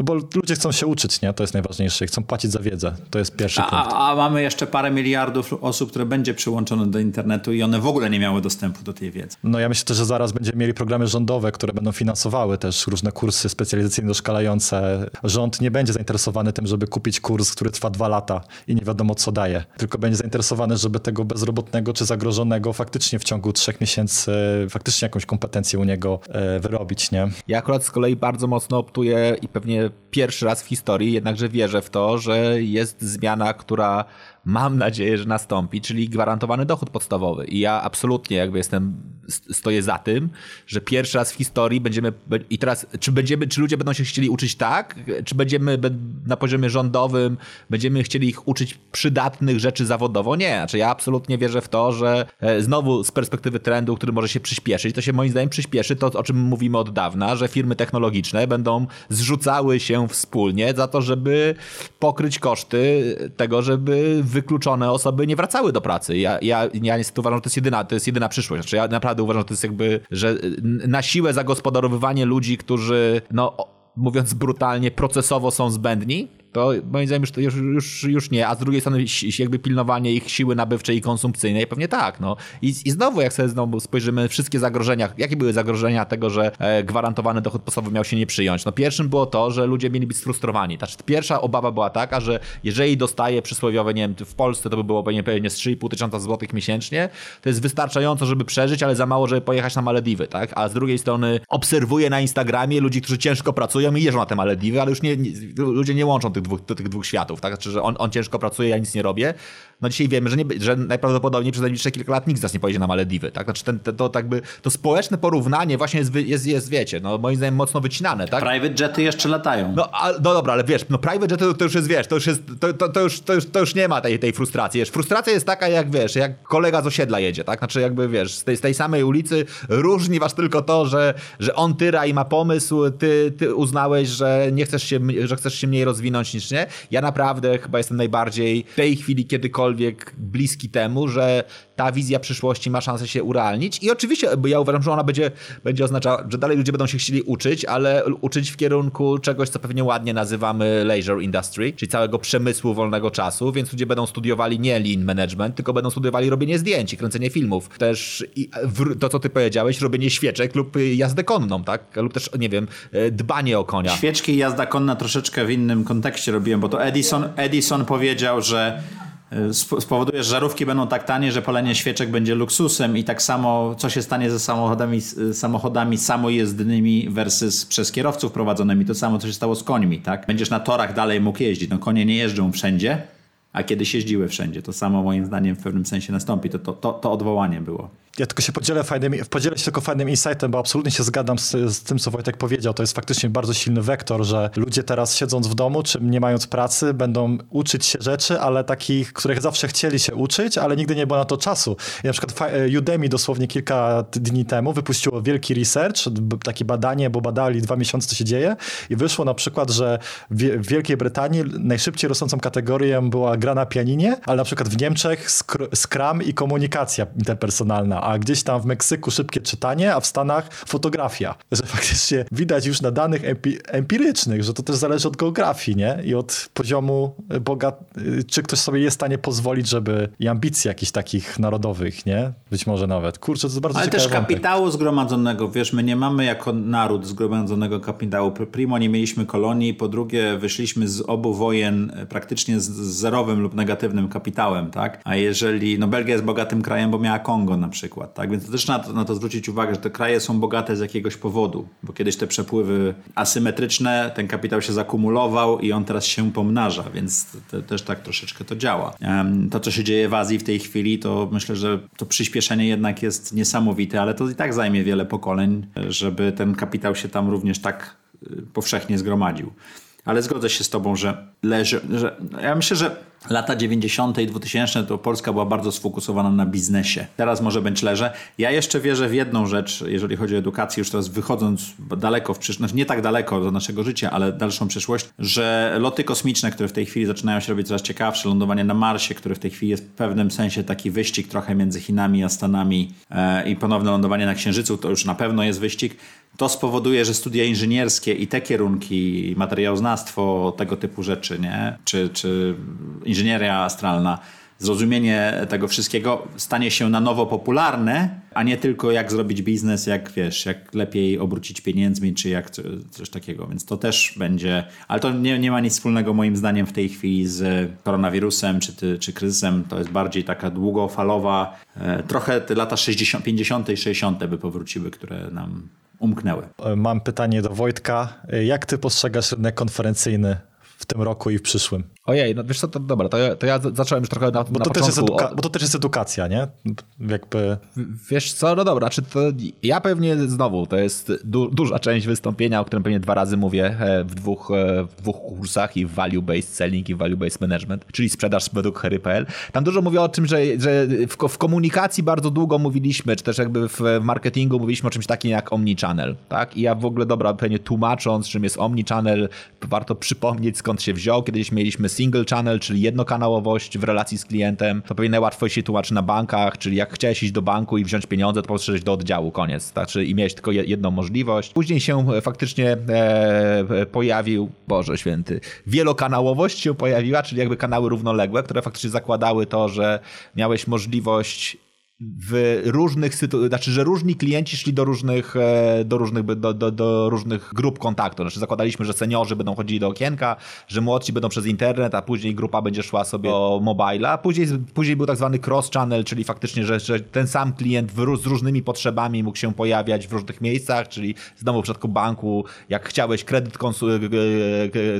No bo ludzie chcą się uczyć, nie? To jest najważniejsze. Chcą płacić za wiedzę. To jest pierwszy a, punkt. A, a, mamy jeszcze parę miliardów osób, które będzie przyłączone do internetu i one w ogóle nie miały dostępu do tej wiedzy. No ja myślę też, że zaraz będziemy mieli programy rządowe, które będą finansowały też różne kursy specjalizacyjne doszkalające. Rząd nie będzie zainteresowany tym, żeby kupić kurs, który trwa dwa lata i nie wiadomo co daje. Tylko będzie zainteresowany, żeby tego bezrobotnego czy zagrożonego faktycznie w ciągu trzech miesięcy faktycznie jakąś kompetencję u niego e, wyrobić, nie? Ja akurat z kolei bardzo mocno optuję i pewnie pierwszy raz w historii, jednakże wierzę w to, że jest zmiana, która mam nadzieję, że nastąpi, czyli gwarantowany dochód podstawowy. I ja absolutnie jakby jestem, stoję za tym, że pierwszy raz w historii będziemy, i teraz, czy będziemy, czy ludzie będą się chcieli uczyć tak, czy będziemy na poziomie rządowym, będziemy chcieli ich uczyć przydatnych rzeczy zawodowo? Nie, znaczy ja absolutnie wierzę w to, że e, znowu z perspektywy trendu, który może się przyspieszyć, to się moim zdaniem przyspieszy to, o czym mówimy od dawna, że firmy technologiczne będą zrzucały się wspólnie za to, żeby pokryć koszty tego, żeby wykluczone osoby nie wracały do pracy. Ja, ja, ja niestety uważam, że to jest jedyna, to jest jedyna przyszłość. Znaczy ja naprawdę uważam, że to jest jakby, że na siłę zagospodarowywanie ludzi, którzy, no mówiąc brutalnie, procesowo są zbędni, to moim zdaniem już, już, już, już nie, a z drugiej strony jakby pilnowanie ich siły nabywczej i konsumpcyjnej, pewnie tak, no. I, I znowu, jak sobie znowu spojrzymy, wszystkie zagrożenia, jakie były zagrożenia tego, że e, gwarantowany dochód podstawowy miał się nie przyjąć? No pierwszym było to, że ludzie mieli być sfrustrowani. Znaczy, pierwsza obawa była taka, że jeżeli dostaje przysłowiowe, nie wiem, w Polsce to by było pewnie, pewnie z 3,5 tysiąca złotych miesięcznie, to jest wystarczająco, żeby przeżyć, ale za mało, żeby pojechać na Malediwy, tak? A z drugiej strony obserwuję na Instagramie ludzi, którzy ciężko pracują i jeżdżą na te Malediwy, ale już nie, nie ludzie nie łączą tych dwóch, do tych dwóch światów, tak? Znaczy, że on, on ciężko pracuje, ja nic nie robię. No dzisiaj wiemy, że, nie, że najprawdopodobniej przez najbliższe kilka lat nikt z nas nie pojedzie na Malediwy, tak? Znaczy ten, to, to, tak by, to społeczne porównanie właśnie jest, jest, jest, wiecie, no moim zdaniem mocno wycinane, tak? Private jety jeszcze latają. No, a, no dobra, ale wiesz, no private jety to, to już jest, wiesz, to już jest, to, to, to, już, to, już, to już nie ma tej, tej frustracji, wiesz, frustracja jest taka jak, wiesz, jak kolega z osiedla jedzie, tak? Znaczy jakby, wiesz, z tej, z tej samej ulicy różni was tylko to, że, że on tyra i ma pomysł, ty, ty uznałeś, że nie chcesz się, że chcesz się mniej rozwinąć niż nie. Ja naprawdę chyba jestem najbardziej w tej chwili kiedykolwiek bliski temu, że ta wizja przyszłości ma szansę się urealnić i oczywiście, bo ja uważam, że ona będzie, będzie oznaczała, że dalej ludzie będą się chcieli uczyć, ale uczyć w kierunku czegoś, co pewnie ładnie nazywamy leisure industry, czyli całego przemysłu wolnego czasu, więc ludzie będą studiowali nie lean management, tylko będą studiowali robienie zdjęć i kręcenie filmów. Też to, co ty powiedziałeś, robienie świeczek lub jazdę konną, tak? Lub też, nie wiem, dbanie o konia. Świeczki i jazda konna troszeczkę w innym kontekście robiłem, bo to Edison, Edison powiedział, że spowoduje, że żarówki będą tak tanie, że palenie świeczek będzie luksusem i tak samo co się stanie ze samochodami, samochodami samojezdnymi versus przez kierowców prowadzonymi, to samo co się stało z końmi, tak? Będziesz na torach dalej mógł jeździć, no konie nie jeżdżą wszędzie, a kiedyś jeździły wszędzie. To samo moim zdaniem w pewnym sensie nastąpi. To, to, to, to odwołanie było. Ja tylko się podzielę, fajnym, podzielę się tylko fajnym insightem, bo absolutnie się zgadzam z, z, tym, co Wojtek powiedział. To jest faktycznie bardzo silny wektor, że ludzie teraz siedząc w domu, czy nie mając pracy, będą uczyć się rzeczy, ale takich, których zawsze chcieli się uczyć, ale nigdy nie było na to czasu. I na przykład Udemy dosłownie kilka dni temu wypuściło wielki research, takie badanie, bo badali dwa miesiące, co się dzieje i wyszło na przykład, że w Wielkiej Brytanii najszybciej rosnącą kategorią była gra na pianinie, ale na przykład w Niemczech Scrum i komunikacja interpersonalna, a gdzieś tam w Meksyku szybkie czytanie, a w Stanach fotografia. Że faktycznie widać już na danych empi empirycznych, że to też zależy od geografii, nie? I od poziomu boga, czy ktoś sobie jest w stanie pozwolić, żeby i ambicji jakichś takich narodowych, nie? Być może nawet. Kurczę, to jest bardzo Ale też wątek. kapitału zgromadzonego, wiesz, my nie mamy jako naród zgromadzonego kapitału. Primo nie mieliśmy kolonii, po drugie wyszliśmy z obu wojen praktycznie z zerowym lub negatywnym kapitałem, tak? A jeżeli, no Belgia jest bogatym krajem, bo miała Kongo na przykład, tak? Więc też na to, na to zwrócić uwagę, że te kraje są bogate z jakiegoś powodu, bo kiedyś te przepływy asymetryczne, ten kapitał się zakumulował i on teraz się pomnaża, więc to, też tak troszeczkę to działa. To, co się dzieje w Azji w tej chwili, to myślę, że to przyspieszenie jednak jest niesamowite, ale to i tak zajmie wiele pokoleń, żeby ten kapitał się tam również tak y, powszechnie zgromadził. Ale zgodzę się z tobą, że leży, że ja myślę, że lata 90. i 2000 to Polska była bardzo sfokusowana na biznesie. Teraz może być leże. Ja jeszcze wierzę w jedną rzecz, jeżeli chodzi o edukację, już teraz wychodząc daleko w przyszłość, nie tak daleko do naszego życia, ale dalszą przyszłość, że loty kosmiczne, które w tej chwili zaczynają się robić coraz ciekawsze, lądowanie na Marsie, które w tej chwili jest w pewnym sensie taki wyścig trochę między Chinami a Stanami e, i ponowne lądowanie na Księżycu, to już na pewno jest wyścig to spowoduje, że studia inżynierskie i te kierunki, materiałoznawstwo, tego typu rzeczy, nie? Czy, czy inżynieria astralna, zrozumienie tego wszystkiego stanie się na nowo popularne, a nie tylko jak zrobić biznes, jak wiesz, jak lepiej obrócić pieniędzmi, czy jak coś takiego. Więc to też będzie, ale to nie, nie ma nic wspólnego moim zdaniem w tej chwili z koronawirusem, czy, ty, czy kryzysem. To jest bardziej taka długofalowa, e, trochę te lata 60, 50 i 60 by powróciły, które nam umknęły. Mam pytanie do Wojtka. Jak ty postrzegasz rynek konferencyjny w tym roku i w przyszłym? Ojej, no wiesz co, to dobra, to ja, to ja zacząłem już trochę na, bo na to początku. Też jest bo to też jest edukacja, nie? Jakby... Wiesz co, no dobra, czy to ja pewnie znowu, to jest du duża część wystąpienia, o którym pewnie dwa razy mówię e, w dwóch, e, w dwóch kursach i value-based selling i value-based management, czyli sprzedaż według Harry.pl. Tam dużo mówię o tym, że, że w, w, komunikacji bardzo długo mówiliśmy, czy też jakby w marketingu mówiliśmy o czymś takim jak omnichannel, tak? I ja w ogóle, dobra, pewnie tłumacząc, czym jest omnichannel, warto przypomnieć skąd się wziął. Kiedyś mieliśmy single channel, czyli jednokanałowość w relacji z klientem. To pewnie najłatwiej się tłumaczy na bankach, czyli jak chciałeś iść do banku i wziąć pieniądze, to poszedłeś do oddziału, koniec. Znaczy, I miałeś tylko jedną możliwość. Później się faktycznie e, pojawił, Boże Święty, wielokanałowość się pojawiła, czyli jakby kanały równoległe, które faktycznie zakładały to, że miałeś możliwość w różnych sytuacjach, znaczy, że różni klienci szli do różnych, e, do różnych, do, do, do różnych grup kontaktu. Znaczy zakładaliśmy, że seniorzy będą chodzili do okienka, że młodsi będą przez internet, a później grupa będzie szła sobie do mobila. Później, później był tak zwany cross-channel, czyli faktycznie, że, że ten sam klient w, z różnymi potrzebami mógł się pojawiać w różnych miejscach, czyli znowu w przypadku banku, jak chciałeś kredyt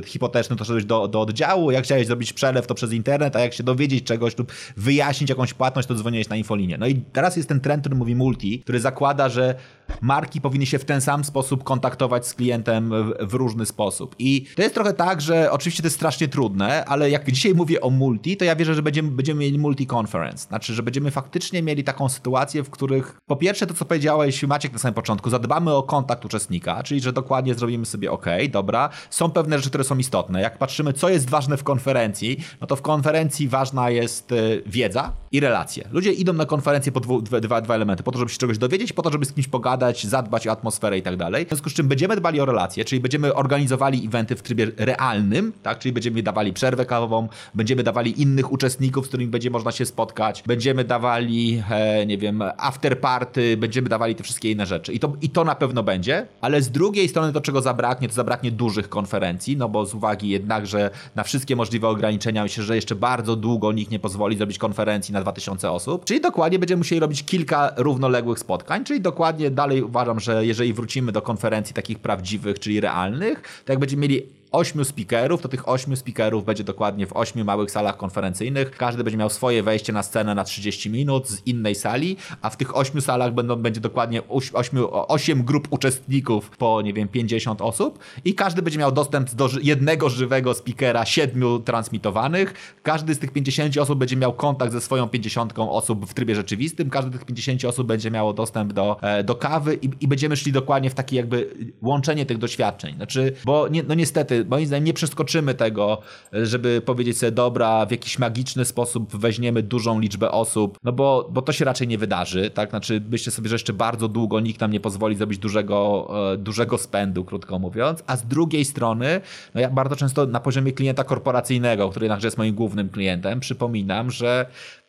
hipoteczny, to szedłeś do, do oddziału, jak chciałeś zrobić przelew, to przez internet, a jak się dowiedzieć czegoś lub wyjaśnić jakąś płatność, to dzwoniłeś na infolinię. No i teraz jest ten trend, który mówi multi, który zakłada, że marki powinny się w ten sam sposób kontaktować z klientem w, różny sposób. I to jest trochę tak, że oczywiście to jest strasznie trudne, ale jak dzisiaj mówię o multi, to ja wierzę, że będziemy, będziemy mieli multi-conference. Znaczy, że będziemy faktycznie mieli taką sytuację, w których po pierwsze to, co powiedziałeś Maciek na samym początku, zadbamy o kontakt uczestnika, czyli że dokładnie zrobimy sobie ok, dobra, są pewne rzeczy, które są istotne. Jak patrzymy, co jest ważne w konferencji, no to w konferencji ważna jest y, wiedza i relacje. Ludzie idą na konferencję po dwu, dwa, dwa elementy, po to, żeby się czegoś dowiedzieć, po to, żeby z kimś pogadać, zadbać o atmosferę i tak dalej. W związku z czym będziemy dbali o relacje, czyli będziemy organizowali eventy w trybie realnym, tak? Czyli będziemy dawali przerwę kawową, będziemy dawali innych uczestników, z którymi będzie można się spotkać, będziemy dawali, e, nie wiem, after party, będziemy dawali te wszystkie inne rzeczy. I to, I to na pewno będzie, ale z drugiej strony to, czego zabraknie, to zabraknie dużych konferencji, no bo z uwagi jednak, że na wszystkie możliwe ograniczenia myślę, że jeszcze bardzo długo nikt nie pozwoli zrobić konferencji na 2000 osób, czyli dokładnie będziemy musieli robić kilka równoległych spotkań, czyli dokładnie dalej uważam, że jeżeli wrócimy do konferencji takich prawdziwych, czyli realnych, to jak będziemy mieli ośmiu speakerów, to tych ośmiu speakerów będzie dokładnie w ośmiu małych salach konferencyjnych. Każdy będzie miał swoje wejście na scenę na 30 minut z innej sali, a w tych ośmiu salach będą, będzie dokładnie ośmiu, osiem grup uczestników po, nie wiem, 50 osób i każdy będzie miał dostęp do jednego żywego speakera, siedmiu transmitowanych. Każdy z tych 50 osób będzie miał kontakt ze swoją 50 osób w trybie rzeczywistym. Każdy z tych 50 osób będzie miało dostęp do, e, do kawy i, i będziemy szli dokładnie w takie jakby łączenie tych doświadczeń. Znaczy, bo nie, no niestety moim zdaniem nie przeskoczymy tego, żeby powiedzieć sobie, dobra, w jakiś magiczny sposób weźmiemy dużą liczbę osób, no bo, bo to się raczej nie wydarzy, tak? Znaczy, myślę sobie, że jeszcze bardzo długo nikt nam nie pozwoli zrobić dużego, e, dużego spędu, krótko mówiąc, a z drugiej strony, no ja bardzo często na poziomie klienta korporacyjnego, który jednakże jest moim głównym klientem, przypominam, że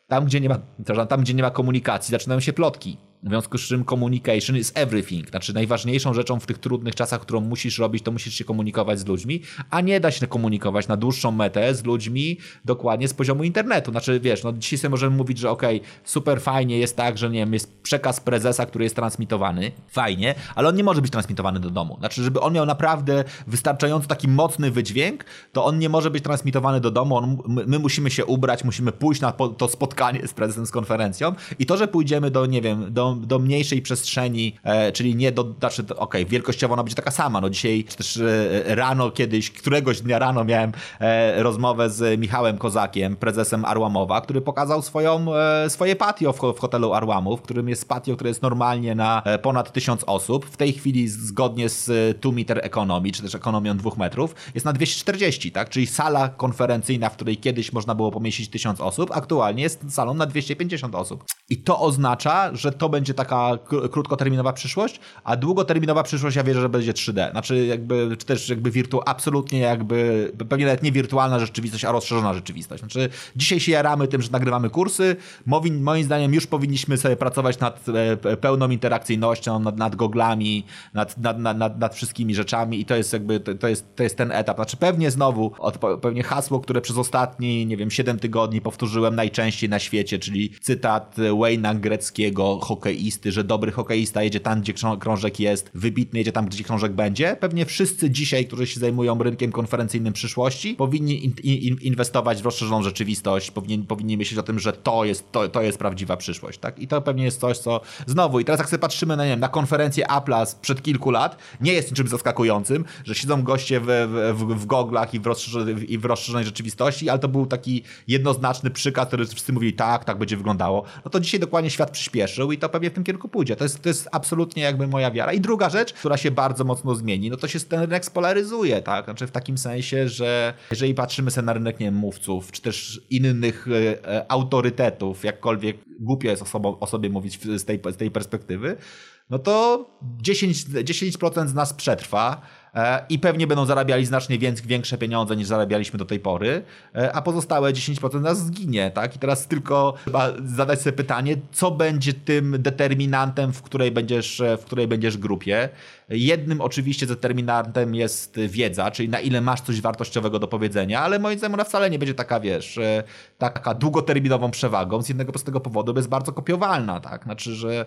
tam, gdzie nie ma, tam, gdzie nie ma komunikacji, zaczynają się plotki. W związku z czym communication is everything. Znaczy najważniejszą rzeczą w tych trudnych czasach, którą musisz robić, to musisz się komunikować z ludźmi, a nie da się komunikować na dłuższą metę z ludźmi dokładnie z poziomu internetu. Znaczy wiesz, no dzisiaj sobie możemy mówić, że okej, okay, super fajnie jest tak, że nie wiem, jest przekaz prezesa, który jest transmitowany, fajnie, ale on nie może być transmitowany do domu. Znaczy, żeby on miał naprawdę wystarczająco taki mocny wydźwięk, to on nie może być transmitowany do domu, on, my, my musimy się ubrać, musimy pójść na to spotkanie z prezesem, z konferencją i to, że pójdziemy do, nie wiem, do do, mniejszej przestrzeni, e, czyli nie do, znaczy, okej, okay, wielkościowo ona będzie taka sama, no dzisiaj też e, rano kiedyś, któregoś dnia rano miałem e, rozmowę z Michałem Kozakiem, prezesem Arłamowa, który pokazał swoją, e, swoje patio w, w hotelu Arłamów, w którym jest patio, które jest normalnie na e, ponad tysiąc osób, w tej chwili zgodnie z e, two meter economy, czy też ekonomią dwóch metrów, jest na 240, tak, czyli sala konferencyjna, w której kiedyś można było pomieścić tysiąc osób, aktualnie jest salą na 250 osób. I to oznacza, że to będzie taka krótkoterminowa przyszłość, a długoterminowa przyszłość ja wierzę, że będzie 3D. Znaczy jakby, czy też jakby wirtu, absolutnie jakby, pewnie nawet nie wirtualna rzeczywistość, a rozszerzona rzeczywistość. Znaczy dzisiaj się jaramy tym, że nagrywamy kursy, moim, moim zdaniem już powinniśmy sobie pracować nad e, pełną interakcyjnością, nad, nad goglami, nad, nad, nad, nad wszystkimi rzeczami i to jest jakby, to, jest, to jest ten etap. Znaczy pewnie znowu, pewnie hasło, które przez ostatni, nie wiem, 7 tygodni powtórzyłem najczęściej na świecie, czyli cytat Wayne'a Greckiego, hokeisty, że dobry hokeista jedzie tam, gdzie krążek jest, wybitny jedzie tam, gdzie krążek będzie. Pewnie wszyscy dzisiaj, którzy się zajmują rynkiem konferencyjnym przyszłości, powinni in, in, inwestować w rozszerzoną rzeczywistość, powinni, powinni myśleć o tym, że to jest, to, to jest prawdziwa przyszłość. Tak? I to pewnie jest coś, co znowu, i teraz jak sobie patrzymy na, nie wiem, na konferencję Apple'a sprzed kilku lat, nie jest niczym zaskakującym, że siedzą goście w, w, w goglach i w, i w rozszerzonej rzeczywistości, ale to był taki jednoznaczny przykład, który wszyscy mówili, tak, tak będzie wyglądało. No to dzisiaj dokładnie świat przyspieszył i to pewnie w tym kierunku pójdzie. To jest, to jest absolutnie jakby moja wiara. I druga rzecz, która się bardzo mocno zmieni, no to się ten rynek spolaryzuje, tak? Znaczy w takim sensie, że jeżeli patrzymy sobie na rynek, nie wiem, mówców, czy też innych e, e autorytetów, jakkolwiek głupio jest o sobie mówić z tej, z tej perspektywy, no to 10%, 10 z nas przetrwa, i pewnie będą zarabiali znacznie większe pieniądze niż zarabialiśmy do tej pory, e, a pozostałe 10% nas zginie, tak? I teraz tylko trzeba zadać sobie pytanie, co będzie tym determinantem, w której będziesz, w której będziesz grupie. Jednym oczywiście determinantem jest wiedza, czyli na ile masz coś wartościowego do powiedzenia, ale moim zdaniem ona wcale nie będzie taka, wiesz, e, taka długoterminową przewagą z jednego prostego powodu, bo jest bardzo kopiowalna, tak? Znaczy, że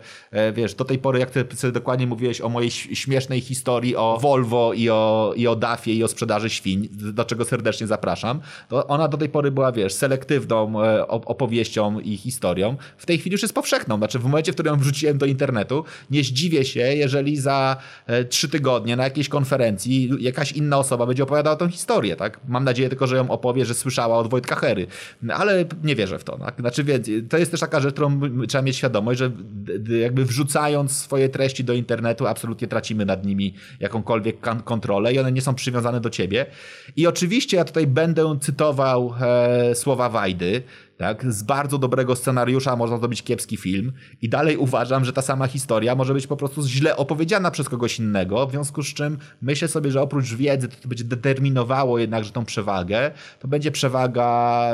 wiesz, do tej pory, jak ty sobie dokładnie mówiłeś o mojej śmiesznej historii o Volvo i o, i o DAFie i o sprzedaży świń, do czego serdecznie zapraszam, to ona do tej pory była, wiesz, selektywną e, opowieścią i historią. W tej chwili już jest powszechną. Znaczy w momencie, w którym ją wrzuciłem do internetu, nie zdziwię się, jeżeli za e, trzy tygodnie na jakiejś konferencji jakaś inna osoba będzie opowiadała tą historię, tak? Mam nadzieję tylko, że ją opowie, że słyszała od Wojtka Hery, ale nie wierzę w to. Tak? Znaczy, więc to jest też taka rzecz, którą trzeba mieć świadomość, że jakby wrzucając swoje treści do internetu, absolutnie tracimy nad nimi jakąkolwiek kontrolę i one nie są przywiązane do ciebie. I oczywiście ja tutaj będę cytował e, słowa Wajdy, tak? Z bardzo dobrego scenariusza można zrobić kiepski film i dalej uważam, że ta sama historia może być po prostu źle opowiedziana przez kogoś innego, w związku z czym myślę sobie, że oprócz wiedzy to, to będzie determinowało jednakże tą przewagę, to będzie przewaga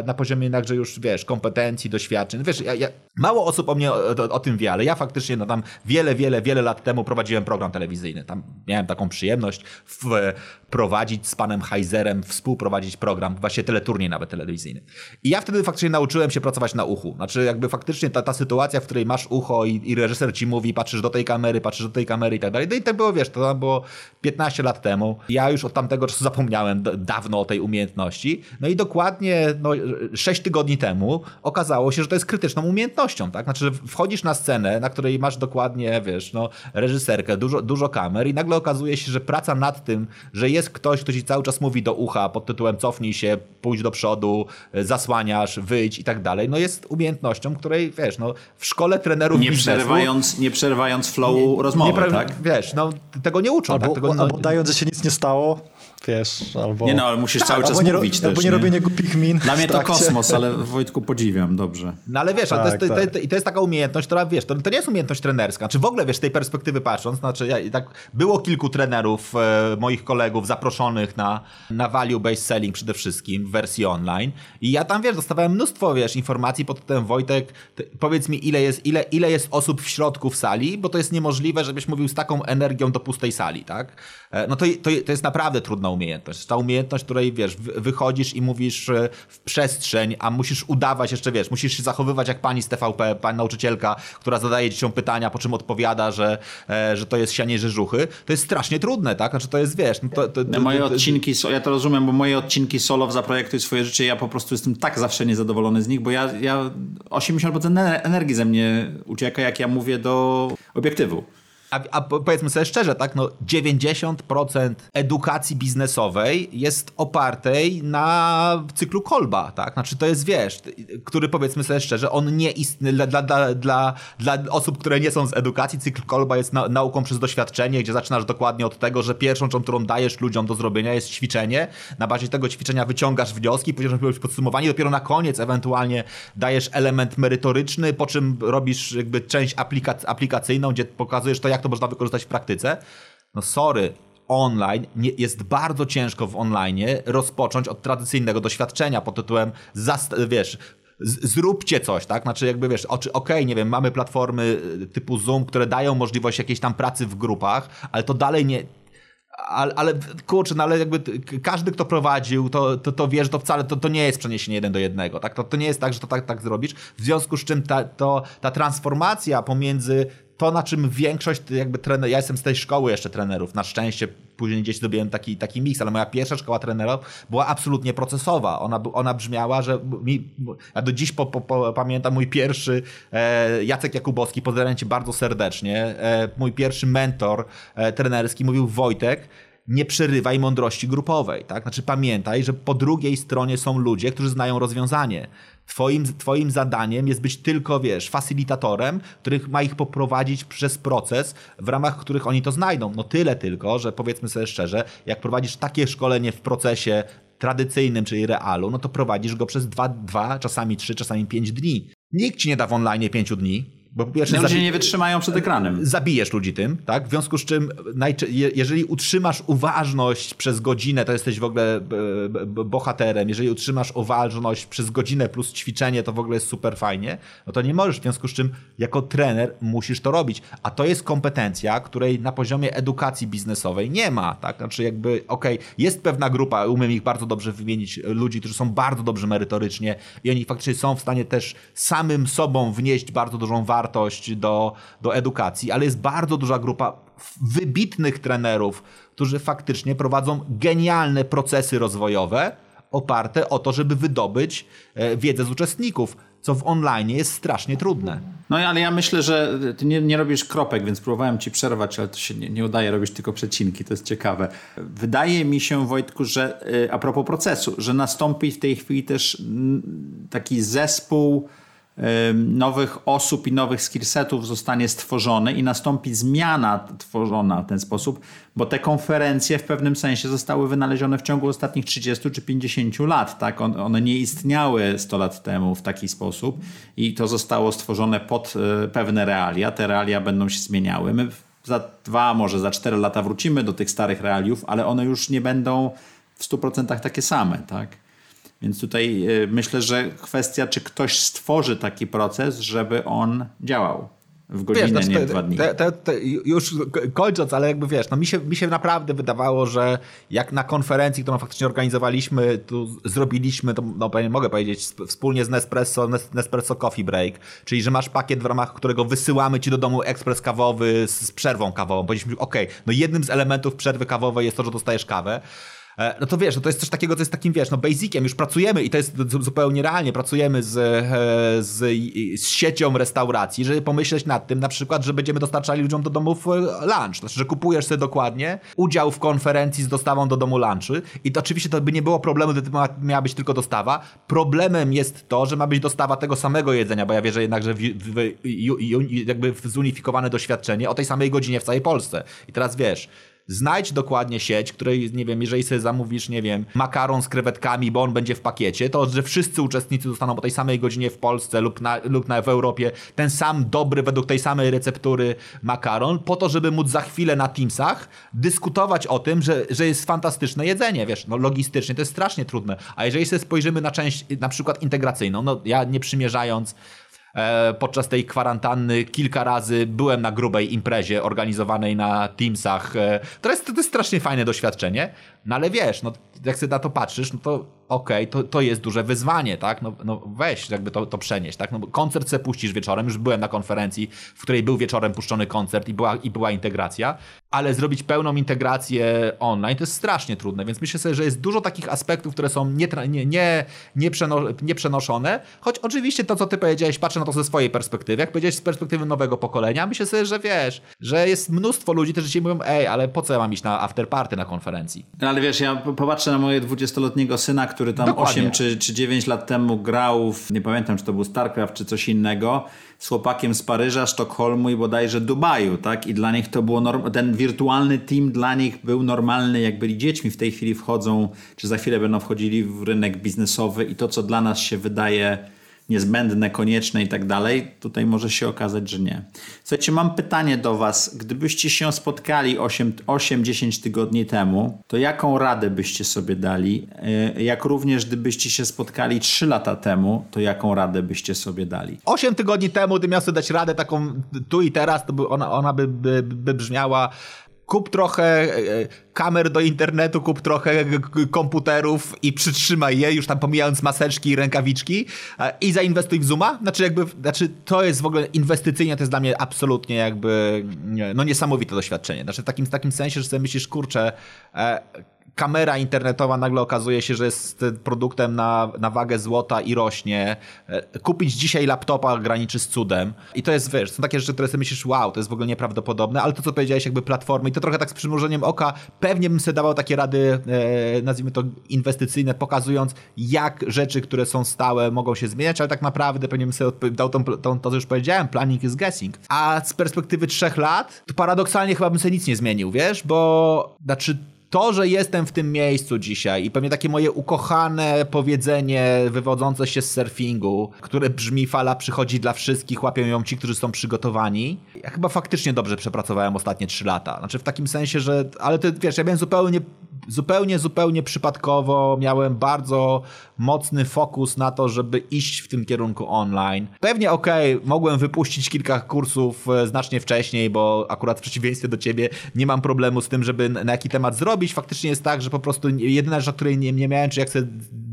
na poziomie jednakże już, wiesz, kompetencji, doświadczeń. Wiesz, ja, ja, mało osób o mnie o, o, tym wie, ale ja faktycznie no tam wiele, wiele, wiele lat temu prowadziłem program telewizyjny. Tam miałem taką przyjemność wprowadzić z panem Heizerem, współprowadzić program, właśnie teleturniej nawet telewizyjny. I ja wtedy faktycznie nauczyłem nauczyłem się pracować na uchu. Znaczy jakby faktycznie ta, ta sytuacja, w której masz ucho i, i reżyser ci mówi, patrzysz do tej kamery, patrzysz do tej kamery i tak dalej. No i tak było, wiesz, to było 15 lat temu. Ja już od tamtego czasu zapomniałem dawno o tej umiejętności. No i dokładnie no, 6 tygodni temu okazało się, że to jest krytyczną umiejętnością, tak? Znaczy, wchodzisz na scenę, na której masz dokładnie, wiesz, no, reżyserkę, dużo, dużo kamer i nagle okazuje się, że praca nad tym, że jest ktoś, kto ci cały czas mówi do ucha pod tytułem cofnij się, pójdź do przodu, zasłaniasz, wyjdź i tak dalej, no jest umiejętnością, której, wiesz, no w szkole trenerów nie biznesu... Przerywając, nie przerywając flowu nie, rozmowy, nie, tak? Wiesz, no tego nie uczą. Albo, tak? tego, no, albo dając, że się nic nie stało, wiesz, albo... Nie no, ale musisz tak, cały czas nie, mówić albo też, Albo nie, robienie głupich min Dla mnie to kosmos, ale Wojtku podziwiam, dobrze. No ale wiesz, tak, to, jest, tak. to, to, to, jest taka umiejętność, która, wiesz, to, to nie jest umiejętność trenerska. Czy w ogóle, wiesz, z tej perspektywy patrząc, znaczy ja, tak, było kilku trenerów, e, moich kolegów zaproszonych na, na value-based selling przede wszystkim w wersji online i ja tam, wiesz, dostawałem mnóstwo, wiesz, informacji pod tym Wojtek, ty, powiedz mi, ile jest, ile, ile jest osób w środku w sali, bo to jest niemożliwe, żebyś mówił z taką energią do pustej sali, tak? E, no to, to, to jest naprawdę trudna umiejętność. Ta umiejętność, której wiesz, wychodzisz i mówisz e, w przestrzeń, a musisz udawać jeszcze, wiesz, musisz się zachowywać jak pani z TVP, pani nauczycielka, która zadaje dzieciom pytania, po czym odpowiada, że, e, że to jest sianie rzeżuchy. To jest strasznie trudne, tak? Znaczy to jest, wiesz... No to, to, to, moje odcinki, ja to rozumiem, bo moje odcinki solo w Zaprojektuj swoje życie, ja po prostu jestem tak zawsze niezadowolony z nich, bo ja, ja 80% energii ze mnie ucieka, jak ja mówię do obiektywu. A, a, powiedzmy sobie szczerze, tak, no 90% edukacji biznesowej jest opartej na cyklu Kolba, tak? Znaczy to jest, wiesz, który powiedzmy sobie szczerze, on nie istnieje dla, dla, dla, dla osób, które nie są z edukacji, cykl Kolba jest na, nauką przez doświadczenie, gdzie zaczynasz dokładnie od tego, że pierwszą rzeczą, którą dajesz ludziom do zrobienia jest ćwiczenie, na bazie tego ćwiczenia wyciągasz wnioski, później robisz podsumowanie, dopiero na koniec ewentualnie dajesz element merytoryczny, po czym robisz jakby część aplikac aplikacyjną, gdzie pokazujesz to, jak jak to można wykorzystać w praktyce. No sorry, online, nie, jest bardzo ciężko w online rozpocząć od tradycyjnego doświadczenia pod tytułem, wiesz, zróbcie coś, tak? Znaczy jakby wiesz, okej, okay, nie wiem, mamy platformy y, typu Zoom, które dają możliwość jakiejś tam pracy w grupach, ale to dalej nie, ale, ale kurczę, no ale jakby każdy, kto prowadził, to, to, to wie, że to wcale to, to nie jest przeniesienie jeden do jednego, tak? To, to nie jest tak, że to tak, tak zrobisz. W związku z czym ta, to, ta transformacja pomiędzy to, na czym większość jakby trener, ja jestem z tej szkoły jeszcze trenerów, na szczęście później gdzieś zrobiłem taki, taki miks, ale moja pierwsza szkoła trenerów była absolutnie procesowa. Ona, ona brzmiała, że mi, ja do dziś po, po, po, pamiętam mój pierwszy e, Jacek Jakubowski, pozdrawiam cię bardzo serdecznie, e, mój pierwszy mentor e, trenerski mówił Wojtek, nie przerywaj mądrości grupowej, tak? Znaczy pamiętaj, że po drugiej stronie są ludzie, którzy znają rozwiązanie. Twoim, twoim zadaniem jest być tylko, wiesz, facilitatorem, których ma ich poprowadzić przez proces, w ramach których oni to znajdą. No tyle tylko, że powiedzmy sobie szczerze, jak prowadzisz takie szkolenie w procesie tradycyjnym, czyli realu, no to prowadzisz go przez dwa, czasami trzy, czasami pięć dni. Nikt ci nie da w online pięciu dni, bo po pierwsze, ludzie nie wytrzymają przed ekranem. Zabijesz ludzi tym, tak? W związku z czym, jeżeli utrzymasz uważność przez godzinę, to jesteś w ogóle bohaterem. Jeżeli utrzymasz uważność przez godzinę plus ćwiczenie, to w ogóle jest super fajnie. No to nie możesz, w związku z czym, jako trener musisz to robić. A to jest kompetencja, której na poziomie edukacji biznesowej nie ma, tak? Znaczy, jakby, okej, okay, jest pewna grupa, umiem ich bardzo dobrze wymienić, ludzi, którzy są bardzo dobrzy merytorycznie i oni faktycznie są w stanie też samym sobą wnieść bardzo dużą wartość wartość do, do edukacji, ale jest bardzo duża grupa wybitnych trenerów, którzy faktycznie prowadzą genialne procesy rozwojowe oparte o to, żeby wydobyć e, wiedzę z uczestników, co w online jest strasznie trudne. No ale ja myślę, że ty nie, nie robisz kropek, więc próbowałem ci przerwać, ale to się nie, nie udaje, robisz tylko przecinki, to jest ciekawe. Wydaje mi się, Wojtku, że e, a propos procesu, że nastąpi w tej chwili też taki zespół nowych osób i nowych skillsetów zostanie stworzony i nastąpi zmiana tworzona w ten sposób, bo te konferencje w pewnym sensie zostały wynalezione w ciągu ostatnich 30 czy 50 lat. Tak? One nie istniały 100 lat temu w taki sposób i to zostało stworzone pod e, pewne realia. Te realia będą się zmieniały. My za dwa, może za cztery lata wrócimy do tych starych realiów, ale one już nie będą w 100% takie same. Tak? Więc tutaj y, myślę, że kwestia, czy ktoś stworzy taki proces, żeby on działał w godzinę, wiesz, znaczy, nie w dwa dni. Te, te, te, już kończąc, ale jakby wiesz, no mi się, mi się naprawdę wydawało, że jak na konferencji, którą faktycznie organizowaliśmy, tu zrobiliśmy, to no, mogę powiedzieć, wspólnie z Nespresso, Nespresso Coffee Break, czyli że masz pakiet, w ramach którego wysyłamy ci do domu ekspres kawowy z, z przerwą kawową. Powiedzieliśmy, ok, no jednym z elementów przerwy kawowej jest to, że dostajesz kawę. E, no to wiesz, no to jest coś takiego, co jest takim, wiesz, no basiciem, już pracujemy i to jest zupełnie realnie, pracujemy z, e, z, z siecią restauracji, żeby pomyśleć nad tym na przykład, że będziemy dostarczali ludziom do domów e, lunch, znaczy, że kupujesz sobie dokładnie udział w konferencji z dostawą do domu lunchy i to oczywiście to by nie było problemu, gdyby miała być tylko dostawa. Problemem jest to, że ma być dostawa tego samego jedzenia, bo ja wierzę jednak, że w, w, w, jakby zunifikowane doświadczenie o tej samej godzinie w całej Polsce. I teraz wiesz, Znajdź dokładnie sieć, której, nie wiem, jeżeli sobie zamówisz, nie wiem, makaron z krewetkami, bo on będzie w pakiecie, to że wszyscy uczestnicy dostaną po tej samej godzinie w Polsce lub, na, lub na, w Europie ten sam dobry, według tej samej receptury makaron, po to, żeby móc za chwilę na Teamsach dyskutować o tym, że, że jest fantastyczne jedzenie, wiesz, no logistycznie to jest strasznie trudne. A jeżeli sobie spojrzymy na część na przykład integracyjną, no ja nie przymierzając podczas tej kwarantanny kilka razy byłem na grubej imprezie organizowanej na Teamsach. E, to, jest, to jest strasznie fajne doświadczenie, no ale wiesz, no, jak sobie na to patrzysz, no to okej, okay, to, to jest duże wyzwanie, tak? No, no weź jakby to, to przenieść, tak? No, koncert se puścisz wieczorem, już byłem na konferencji, w której był wieczorem puszczony koncert i była, i była integracja, ale zrobić pełną integrację online to jest strasznie trudne, więc myślę sobie, że jest dużo takich aspektów, które są nie, nie, nie, nie, przeno, nie przenoszone, choć oczywiście to, co ty powiedziałeś, patrzę na to ze swojej perspektywy, jak powiedziałeś z perspektywy nowego pokolenia, myślę sobie, że wiesz, że jest mnóstwo ludzi, którzy dzisiaj mówią, ej, ale po co ja mam iść na afterparty na konferencji? Ale wiesz, ja popatrzę na moje 20-letniego syna, który tam Dokładnie. 8 czy, czy 9 lat temu grał w, nie pamiętam, czy to był StarCraft, czy coś innego, z chłopakiem z Paryża, Sztokholmu i bodajże Dubaju, tak? I dla nich to było, norm- ten wirtualny team dla nich był normalny, jak byli dziećmi. W tej chwili wchodzą, czy za chwilę będą wchodzili w rynek biznesowy i to, co dla nas się wydaje niezbędne, konieczne i tak dalej, tutaj może się okazać, że nie. Słuchajcie, mam pytanie do Was. Gdybyście się spotkali 8-10 tygodni temu, to jaką radę byście sobie dali? E, jak również gdybyście się spotkali 3 lata temu, to jaką radę byście sobie dali? 8 tygodni temu, gdybym miał sobie dać radę taką tu i teraz, to by ona, ona by, by, by brzmiała kup trochę e, kamer do internetu, kup trochę komputerów i przytrzymaj je, już tam pomijając maseczki i rękawiczki e, i zainwestuj w Zooma. Znaczy jakby, znaczy to jest w ogóle inwestycyjnie, to jest dla mnie absolutnie jakby no niesamowite doświadczenie. Znaczy w takim, w takim sensie, że sobie myślisz, kurczę, e, kamera internetowa nagle okazuje się, że jest produktem na, na wagę złota i rośnie. E, kupić dzisiaj laptopa graniczy z cudem. I to jest, wiesz, są takie rzeczy, które sobie myślisz, wow, to jest w ogóle nieprawdopodobne, ale to, co powiedziałeś, jakby platformy i to trochę tak z przymrużeniem oka, pewnie bym sobie dawał takie rady, e, nazwijmy to inwestycyjne, pokazując, jak rzeczy, które są stałe, mogą się zmieniać, ale tak naprawdę pewnie bym sobie dał tą, tą, to, co już powiedziałem, planning is guessing. A z perspektywy trzech lat, to paradoksalnie chyba bym sobie nic nie zmienił, wiesz, bo, znaczy, to, że jestem w tym miejscu dzisiaj i pewnie takie moje ukochane powiedzenie wywodzące się z surfingu, które brzmi fala przychodzi dla wszystkich, łapią ją ci, którzy są przygotowani. Ja chyba faktycznie dobrze przepracowałem ostatnie trzy lata. Znaczy w takim sensie, że, ale ty wiesz, ja miałem zupełnie zupełnie, zupełnie przypadkowo miałem bardzo mocny fokus na to, żeby iść w tym kierunku online. Pewnie okej, okay, mogłem wypuścić kilka kursów e, znacznie wcześniej, bo akurat w przeciwieństwie do ciebie nie mam problemu z tym, żeby na jaki temat zrobić. Faktycznie jest tak, że po prostu jedyna rzecz, której nie, nie miałem, czy jak sobie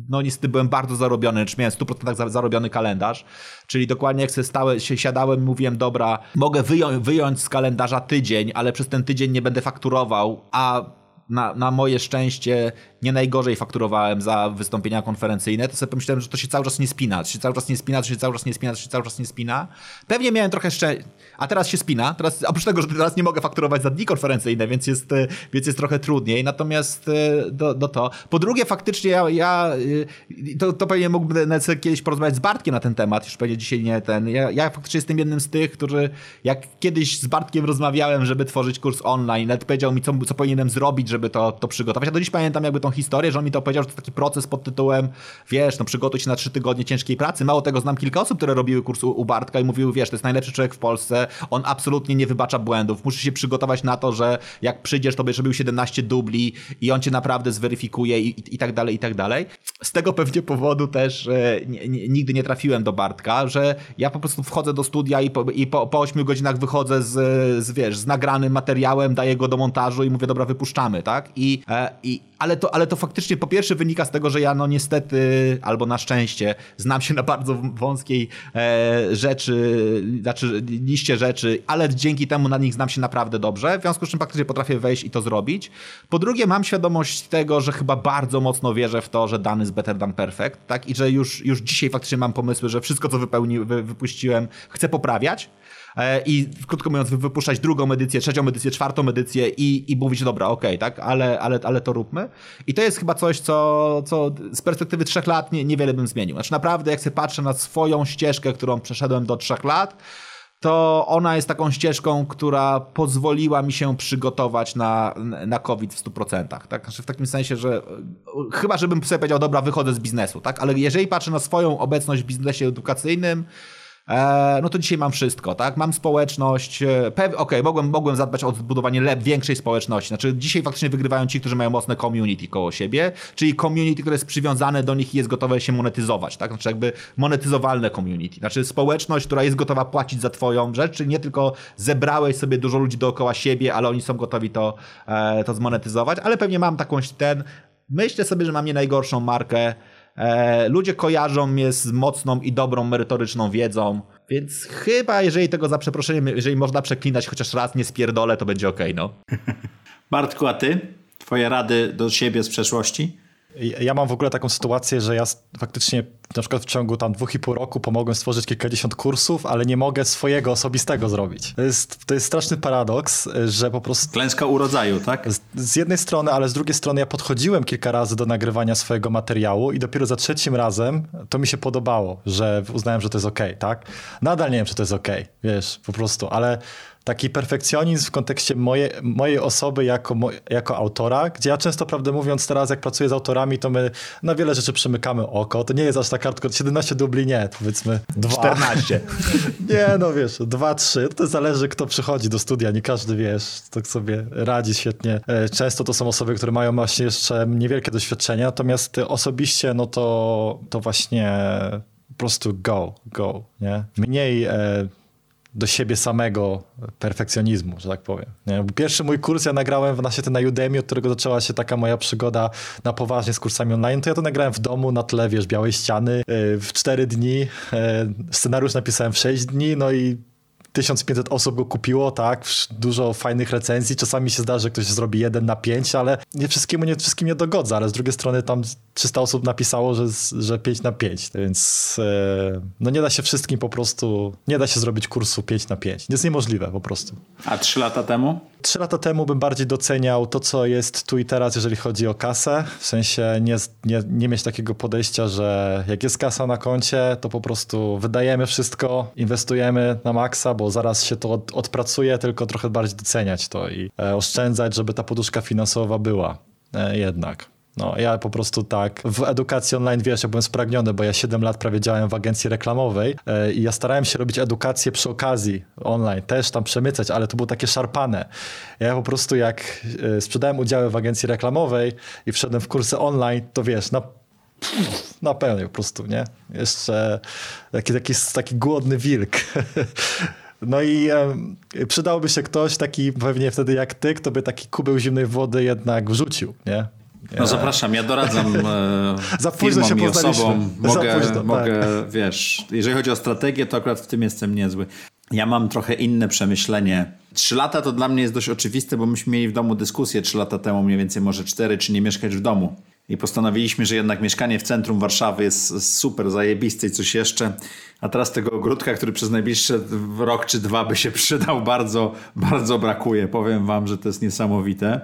no niestety byłem bardzo zarobiony, czy miałem 100% zarobiony kalendarz, czyli dokładnie jak stałe, się siadałem mówiłem, dobra, mogę wyjąć z kalendarza tydzień, ale przez ten tydzień nie będę fakturował, a na, na moje szczęście nie najgorzej fakturowałem za wystąpienia konferencyjne, to sobie pomyślałem, że to się cały czas nie spina, to się cały czas nie spina, to się cały czas nie spina, to się cały czas nie spina. Pewnie miałem trochę szczęścia, a teraz się spina, teraz, oprócz tego, że teraz nie mogę fakturować za dni konferencyjne, więc jest, e, więc jest trochę trudniej, natomiast e, do, do to. Po drugie, faktycznie ja, ja e, to, to pewnie mógłbym kiedyś porozmawiać z Bartkiem na ten temat, już pewnie dzisiaj nie ten, ja, ja faktycznie jestem jednym z tych, którzy, jak kiedyś z Bartkiem rozmawiałem, żeby tworzyć kurs online, nawet powiedział mi, co, co powinienem zrobić, żeby to, to przygotować. Ja do dziś pamiętam jakby tą historię, że on mi to powiedział, że to taki proces pod tytułem, wiesz, no przygotuj się na trzy tygodnie ciężkiej pracy. Mało tego, znam kilka osób, które robiły kurs u, u Bartka i mówiły, wiesz, to jest najlepszy człowiek w Polsce, on absolutnie nie wybacza błędów. Musisz się przygotować na to, że jak przyjdziesz, to będziesz robił 17 dubli i on cię naprawdę zweryfikuje i, i, i tak dalej, i tak dalej. Z tego pewnie powodu też e, nigdy nie trafiłem do Bartka, że ja po prostu wchodzę do studia i po, i po, po 8 godzinach wychodzę z, z, wiesz, z nagranym materiałem, daję go do montażu i mówię, dobra, wypuszczamy, tak? I, e, i, ale, to, ale to faktycznie po pierwsze wynika z tego, że ja no niestety, albo na szczęście, znam się na bardzo wąskiej e, rzeczy, znaczy liście rzeczy, ale dzięki temu na nich znam się naprawdę dobrze, w związku z czym faktycznie potrafię wejść i to zrobić. Po drugie mam świadomość tego, że chyba bardzo mocno wierzę w to, że dany jest better than perfect, tak? I że już, już dzisiaj faktycznie mam pomysły, że wszystko, co wypełni, wy, wypuściłem, chcę poprawiać. E, i krótko mówiąc wypuszczać drugą edycję, trzecią edycję, czwartą edycję i, i mówić, dobra, okej, okay, tak, ale, ale, ale to róbmy. I to jest chyba coś, co, co z perspektywy trzech lat nie, niewiele bym zmienił. Znaczy naprawdę, jak sobie patrzę na swoją ścieżkę, którą przeszedłem do trzech lat, to ona jest taką ścieżką, która pozwoliła mi się przygotować na, na COVID w 100%. Tak? Znaczy w takim sensie, że chyba, żebym sobie powiedział, dobra, wychodzę z biznesu, tak? ale jeżeli patrzę na swoją obecność w biznesie edukacyjnym, no to dzisiaj mam wszystko, tak? Mam społeczność, e, okej, okay, mogłem, mogłem zadbać o zbudowanie większej społeczności. Znaczy dzisiaj faktycznie wygrywają ci, którzy mają mocne community koło siebie, czyli community, które jest przywiązane do nich i jest gotowe się monetyzować, tak? Znaczy jakby monetyzowalne community. Znaczy społeczność, która jest gotowa płacić za twoją rzecz, czyli nie tylko zebrałeś sobie dużo ludzi dookoła siebie, ale oni są gotowi to, e, to zmonetyzować, ale pewnie mam taką ten, myślę sobie, że mam nie najgorszą markę, E, ludzie kojarzą mnie z mocną i dobrą merytoryczną wiedzą, więc chyba jeżeli tego za przeproszeniem, jeżeli można przeklinać chociaż raz, nie spierdolę, to będzie ok, no. Bartku, a ty? Twoje rady do siebie z przeszłości? Ja mam w ogóle taką sytuację, że ja faktycznie na przykład w ciągu tam dwóch i pół roku pomogłem stworzyć kilkadziesiąt kursów, ale nie mogę swojego osobistego zrobić. To jest, to jest straszny paradoks, że po prostu... Klęska urodzaju, tak? Z, z jednej strony, ale z drugiej strony ja podchodziłem kilka razy do nagrywania swojego materiału i dopiero za trzecim razem to mi się podobało, że uznałem, że to jest ok, tak? Nadal nie wiem, czy to jest ok, wiesz, po prostu, ale taki perfekcjonizm w kontekście moje, mojej osoby jako, jako autora, gdzie ja często, prawdę mówiąc, teraz jak pracuję z autorami, to my na wiele rzeczy przemykamy oko. To nie jest aż tak hardcore. 17 dubli nie, powiedzmy 2. 14. nie, no wiesz, 2, 3. To zależy, kto przychodzi do studia. Nie każdy, wiesz, tak sobie radzi świetnie. E, często to są osoby, które mają właśnie jeszcze niewielkie doświadczenie, natomiast osobiście, no to, to właśnie po prostu go, go, nie? Mniej e, do siebie samego perfekcjonizmu, że tak powiem. Nie? Pierwszy mój kurs ja nagrałem w nasie na Udemy, od którego zaczęła się taka moja przygoda na poważnie z kursami online, to ja to nagrałem w domu na tle, wiesz, białej ściany e, w cztery dni. E, scenariusz napisałem w sześć dni, no i 1500 osób go kupiło, tak, dużo fajnych recenzji, czasami się zdarzy, że ktoś zrobi jeden na pięć, ale nie wszystkiemu, nie wszystkim nie dogodza, ale z drugiej strony tam 300 osób napisało, że, że 5 na 5, więc e, no nie da się wszystkim po prostu, nie da się zrobić kursu 5 na 5, jest niemożliwe po prostu. A 3 lata temu? Trzy lata temu bym bardziej doceniał to, co jest tu i teraz, jeżeli chodzi o kasę. W sensie nie, nie, nie mieć takiego podejścia, że jak jest kasa na koncie, to po prostu wydajemy wszystko, inwestujemy na maksa, bo zaraz się to od, odpracuje, tylko trochę bardziej doceniać to i e, oszczędzać, żeby ta poduszka finansowa była e, jednak. No, ja po prostu tak, w edukacji online, wiesz, ja byłem spragniony, bo ja 7 lat prawie działałem w agencji reklamowej yy, i ja starałem się robić edukację przy okazji online, też tam przemycać, ale to było takie szarpane. Ja po prostu jak yy, sprzedałem udziały w agencji reklamowej i wszedłem w kursy online, to wiesz, na na pełnej po prostu, nie? Jeszcze taki, taki, taki głodny wilk. No i e, przydałby się ktoś taki pewnie wtedy jak ty, kto by taki kubeł zimnej wody jednak wrzucił, nie? No zapraszam, ja doradzam e, Za firmom się i osobom. Mogę, późno, tak. mogę tak. wiesz, jeżeli chodzi o strategię, to akurat w tym jestem niezły. Ja mam trochę inne przemyślenie. Trzy lata to dla mnie jest dość oczywiste, bo myśmy mieli w domu dyskusję trzy lata temu, mniej więcej może cztery, czy nie mieszkać w domu. I postanowiliśmy, że jednak mieszkanie w centrum Warszawy jest super zajebiste i coś jeszcze. A teraz tego ogródka, który przez najbliższy rok czy dwa by się przydał, bardzo, bardzo brakuje. Powiem wam, że to jest niesamowite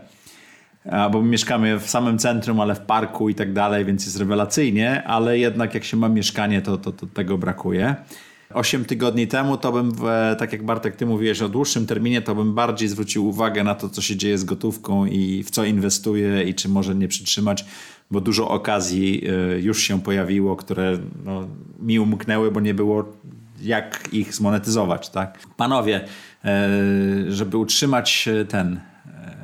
bo my mieszkamy w samym centrum, ale w parku i tak dalej, więc jest rewelacyjnie, ale jednak jak się ma mieszkanie, to, to, to tego brakuje. Osiem tygodni temu to bym, tak jak Bartek, ty mówiłeś o dłuższym terminie, to bym bardziej zwrócił uwagę na to, co się dzieje z gotówką i w co inwestuję i czy może nie przytrzymać, bo dużo okazji e, już się pojawiło, które no, mi umknęły, bo nie było jak ich zmonetyzować. Tak? Panowie, e, żeby utrzymać ten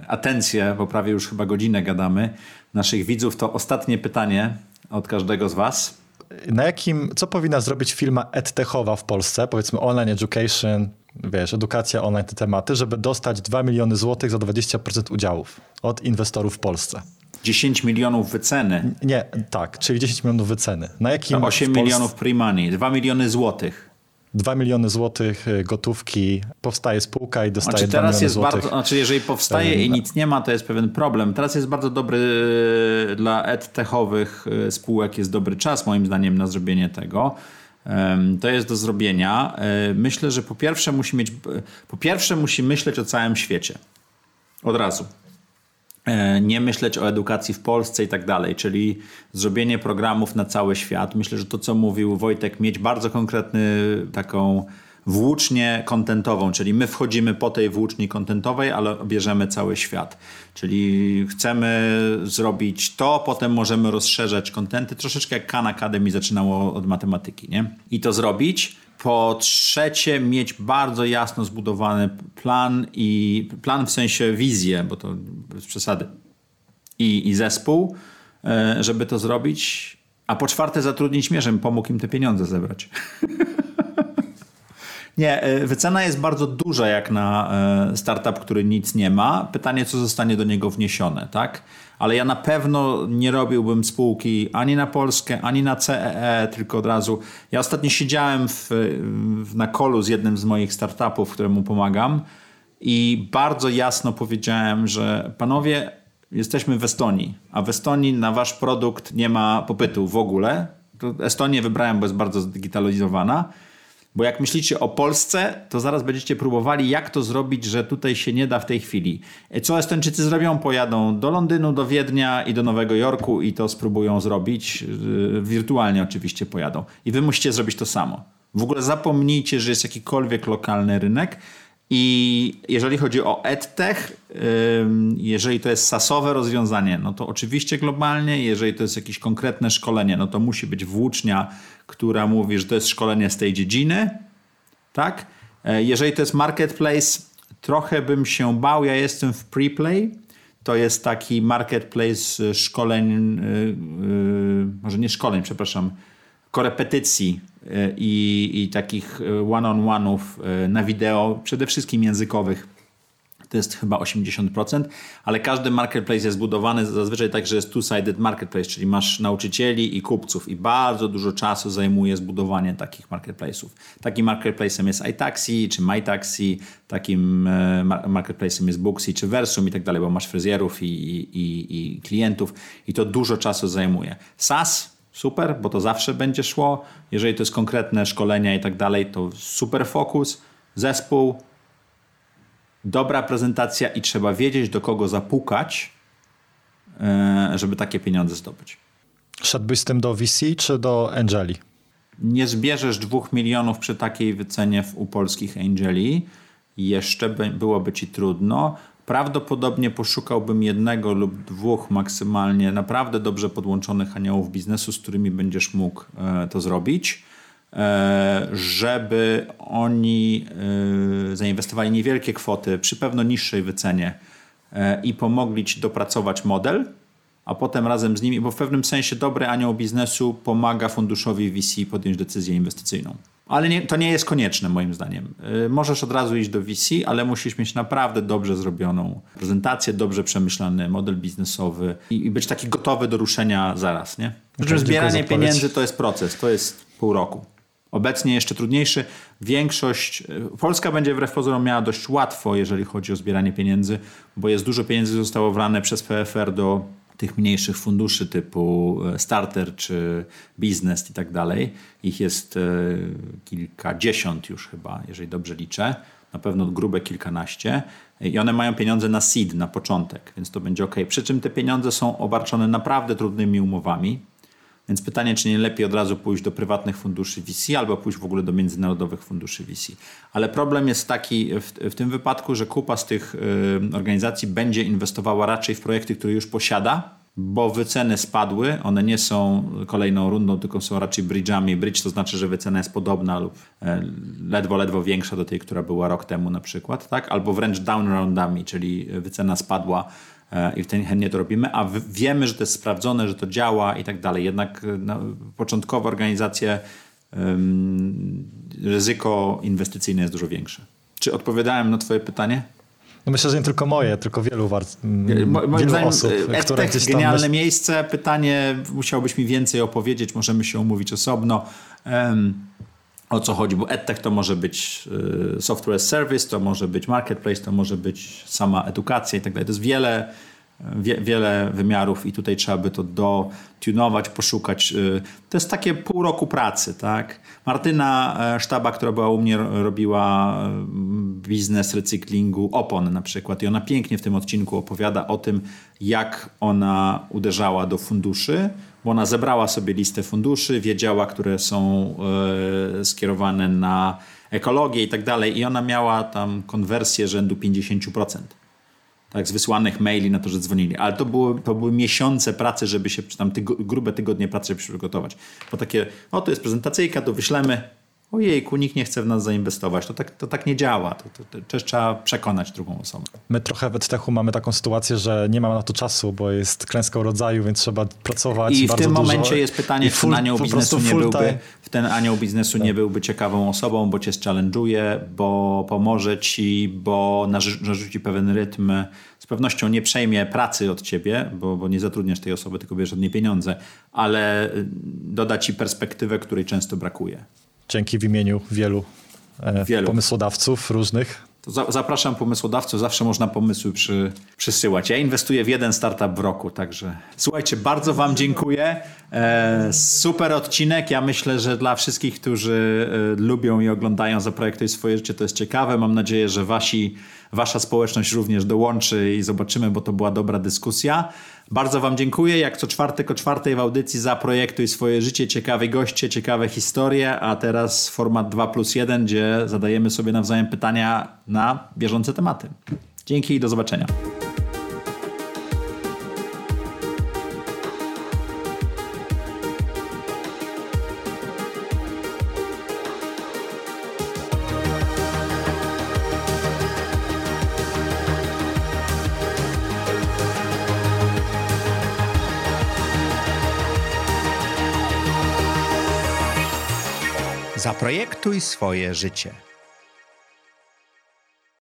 atencję, bo prawie już chyba godzinę gadamy, naszych widzów, to ostatnie pytanie od każdego z Was. Na jakim, co powinna zrobić firma edtechowa w Polsce, powiedzmy online education, wiesz, edukacja online, te tematy, żeby dostać 2 miliony złotych za 20% udziałów od inwestorów w Polsce? 10 milionów wyceny. Nie, tak, czyli 10 milionów wyceny. Na jakim 8 milionów pre-money, 2 miliony złotych. 2 miliony złotych y, gotówki, powstaje spółka i dostaje znaczy, 2 teraz jest złotych. Bardzo, znaczy jeżeli powstaje i nic nie ma, to jest pewien problem. Teraz jest bardzo dobry y, dla edtechowych spółek, jest dobry czas moim zdaniem na zrobienie tego. To jest do zrobienia. Myślę, że po pierwsze musi mieć, po pierwsze musi myśleć o całym świecie. Od razu. E, nie myśleć o edukacji w Polsce i tak dalej, czyli zrobienie programów na cały świat. Myślę, że to, co mówił Wojtek, mieć bardzo konkretny taką włócznię kontentową, czyli my wchodzimy po tej włóczni kontentowej, ale bierzemy cały świat. Czyli chcemy zrobić to, potem możemy rozszerzać kontenty, troszeczkę jak Khan Academy zaczynało od matematyki, nie? I to zrobić, Po trzecie, mieć bardzo jasno zbudowany plan i plan w sensie wizję, bo to bez przesady, i, i zespół, e, żeby to zrobić. A po czwarte, zatrudnić żebym pomógł im te pieniądze zebrać. Nie, e, wycena jest bardzo duża jak na e, startup, który nic nie ma. Pytanie, co zostanie do niego wniesione, tak? Ale ja na pewno nie robiłbym spółki ani na Polskę, ani na CEE, tylko od razu. Ja ostatnio siedziałem w, w, na kolu z jednym z moich startupów, któremu pomagam i bardzo jasno powiedziałem, że panowie, jesteśmy w Estonii, a w Estonii na wasz produkt nie ma popytu w ogóle. Estonię wybrałem, bo jest bardzo zdigitalizowana bo jak myślicie o Polsce, to zaraz będziecie próbowali, jak to zrobić, że tutaj się nie da w tej chwili. Co Estończycy zrobią? Pojadą do Londynu, do Wiednia i do Nowego Jorku i to spróbują zrobić. Yy, wirtualnie oczywiście pojadą. I wy musicie zrobić to samo. W ogóle zapomnijcie, że jest jakikolwiek lokalny rynek. I jeżeli chodzi o EdTech, jeżeli to jest sasowe rozwiązanie, no to oczywiście globalnie, jeżeli to jest jakieś konkretne szkolenie, no to musi być włócznia która mówi, że to jest szkolenie z tej dziedziny, tak? E, jeżeli to jest marketplace, trochę bym się bał, ja jestem w preplay, to jest taki marketplace szkoleń, yy, może nie szkoleń, przepraszam, korepetycji i, i takich one-on-one'ów na wideo, przede wszystkim językowych to jest chyba 80%, ale każdy marketplace jest zbudowany zazwyczaj tak, że jest two-sided marketplace, czyli masz nauczycieli i kupców i bardzo dużo czasu zajmuje zbudowanie takich marketplace'ów. Takim marketplace'em jest iTaxi czy MyTaxi, takim e, marketplace'em jest Booksy czy Versum i tak dalej, bo masz fryzjerów i, i, i klientów i to dużo czasu zajmuje. SaaS super, bo to zawsze będzie szło. Jeżeli to jest konkretne szkolenia i tak dalej, to super fokus, zespół, dobra prezentacja i trzeba wiedzieć, do kogo zapukać, e, żeby takie pieniądze zdobyć. Szedłbyś z tym do VC czy do Angeli? Nie zbierzesz dwóch milionów przy takiej wycenie u polskich Angeli. Jeszcze by, byłoby ci trudno. Prawdopodobnie poszukałbym jednego lub dwóch maksymalnie naprawdę dobrze podłączonych aniołów biznesu, z którymi będziesz mógł e, to zrobić. E, żeby oni e, zainwestowali niewielkie kwoty przy pewno niższej wycenie i pomogli ci dopracować model, a potem razem z nimi, bo w pewnym sensie dobry anioł biznesu pomaga funduszowi VC podjąć decyzję inwestycyjną. Ale nie, to nie jest konieczne moim zdaniem. Możesz od razu iść do VC, ale musisz mieć naprawdę dobrze zrobioną prezentację, dobrze przemyślany model biznesowy i, i być taki gotowy do ruszenia zaraz, nie? Przy zbieranie pieniędzy to jest proces, to jest pół roku. Obecnie jeszcze trudniejszy. Większość, e, Polska będzie wbrew pozorom miała dość łatwo, jeżeli chodzi o zbieranie pieniędzy, bo jest dużo pieniędzy zostało wlane przez PFR do tych mniejszych funduszy typu e, starter czy biznes i tak dalej. Ich jest e, kilkadziesiąt już chyba, jeżeli dobrze liczę. Na pewno grube kilkanaście. I one mają pieniądze na seed, na początek, więc to będzie ok. Przy czym te pieniądze są obarczone naprawdę trudnymi umowami więc pytanie, czy nie lepiej od razu pójść do prywatnych funduszy VC albo pójść w ogóle do międzynarodowych funduszy VC. Ale problem jest taki w, w tym wypadku, że kupa z tych y, organizacji będzie inwestowała raczej w projekty, które już posiada, bo wyceny spadły, one nie są kolejną rundą, tylko są raczej bridge'ami. Bridge to znaczy, że wycena jest podobna lub e, ledwo, ledwo większa do tej, która była rok temu na przykład, tak? albo wręcz down roundami, czyli wycena spadła i wtedy chętnie to robimy, a wiemy, że to jest sprawdzone, że to działa i tak dalej. Jednak e, no, początkowo organizacje um, ryzyko inwestycyjne jest dużo większe. Czy odpowiadałem na twoje pytanie? No myślę, że nie tylko moje, tylko wielu, Mo, moim zdaniem, osób, które gdzieś tam genialne myśl... miejsce. Pytanie, musiałbyś mi więcej opowiedzieć, możemy się umówić osobno. Um, o co chodzi, bo EdTech to może być y, software as service, to może być marketplace, to może być sama edukacja i tak dalej. To jest wiele, wie, wiele wymiarów i tutaj trzeba by to dotunować, poszukać. Y, to jest takie pół roku pracy, tak? Martyna e, Sztaba, która była u mnie, robiła y, biznes recyklingu opon na przykład i ona pięknie w tym odcinku opowiada o tym, jak ona uderzała do funduszy, bo ona zebrała sobie listę funduszy, wiedziała, które są e, skierowane na ekologię i tak dalej, i ona miała tam konwersję rzędu 50%. Tak, z wysłanych maili na to, że dzwonili. Ale to, było, to były miesiące pracy, żeby się, czy tam tygo, grube tygodnie pracy, żeby się przygotować. Bo takie, o to jest prezentacyjka, to wyślemy, ojejku, nikt nie chce w nas zainwestować. To tak, to tak nie działa. To, to, to też trzeba przekonać drugą osobę. My trochę w EdTechu mamy taką sytuację, że nie mamy na to czasu, bo jest klęska rodzaju, więc trzeba pracować I w tym dużo. momencie jest pytanie, I czy ten anioł biznesu nie byłby, time. w ten anioł biznesu nie byłby ciekawą osobą, bo cię challenge'uje, bo pomoże ci, bo narzu- narzuci pewien rytm. Z pewnością nie przejmie pracy od ciebie, bo, bo nie zatrudniasz tej osoby, tylko bierzesz od niej pieniądze, ale doda ci perspektywę, której często brakuje. Dzięki w imieniu wielu, e, Wielu. pomysłodawców różnych. To za, zapraszam pomysłodawców, zawsze można pomysły przy, przysyłać. Ja inwestuję w jeden startup w roku, także słuchajcie, bardzo Wam dziękuję. E, super odcinek. Ja myślę, że dla wszystkich, którzy e, lubią i oglądają Zaprojektuj swoje życie, to jest ciekawe. Mam nadzieję, że wasi, Wasza społeczność również dołączy i zobaczymy, bo to była dobra dyskusja. Bardzo Wam dziękuję. Jak co czwartek o czwartej w audycji Zaprojektuj swoje życie. Ciekawe goście, ciekawe historie, a teraz format 2 plus 1, gdzie zadajemy sobie nawzajem pytania na bieżące tematy. Dzięki i do zobaczenia. Zaprojektuj swoje życie.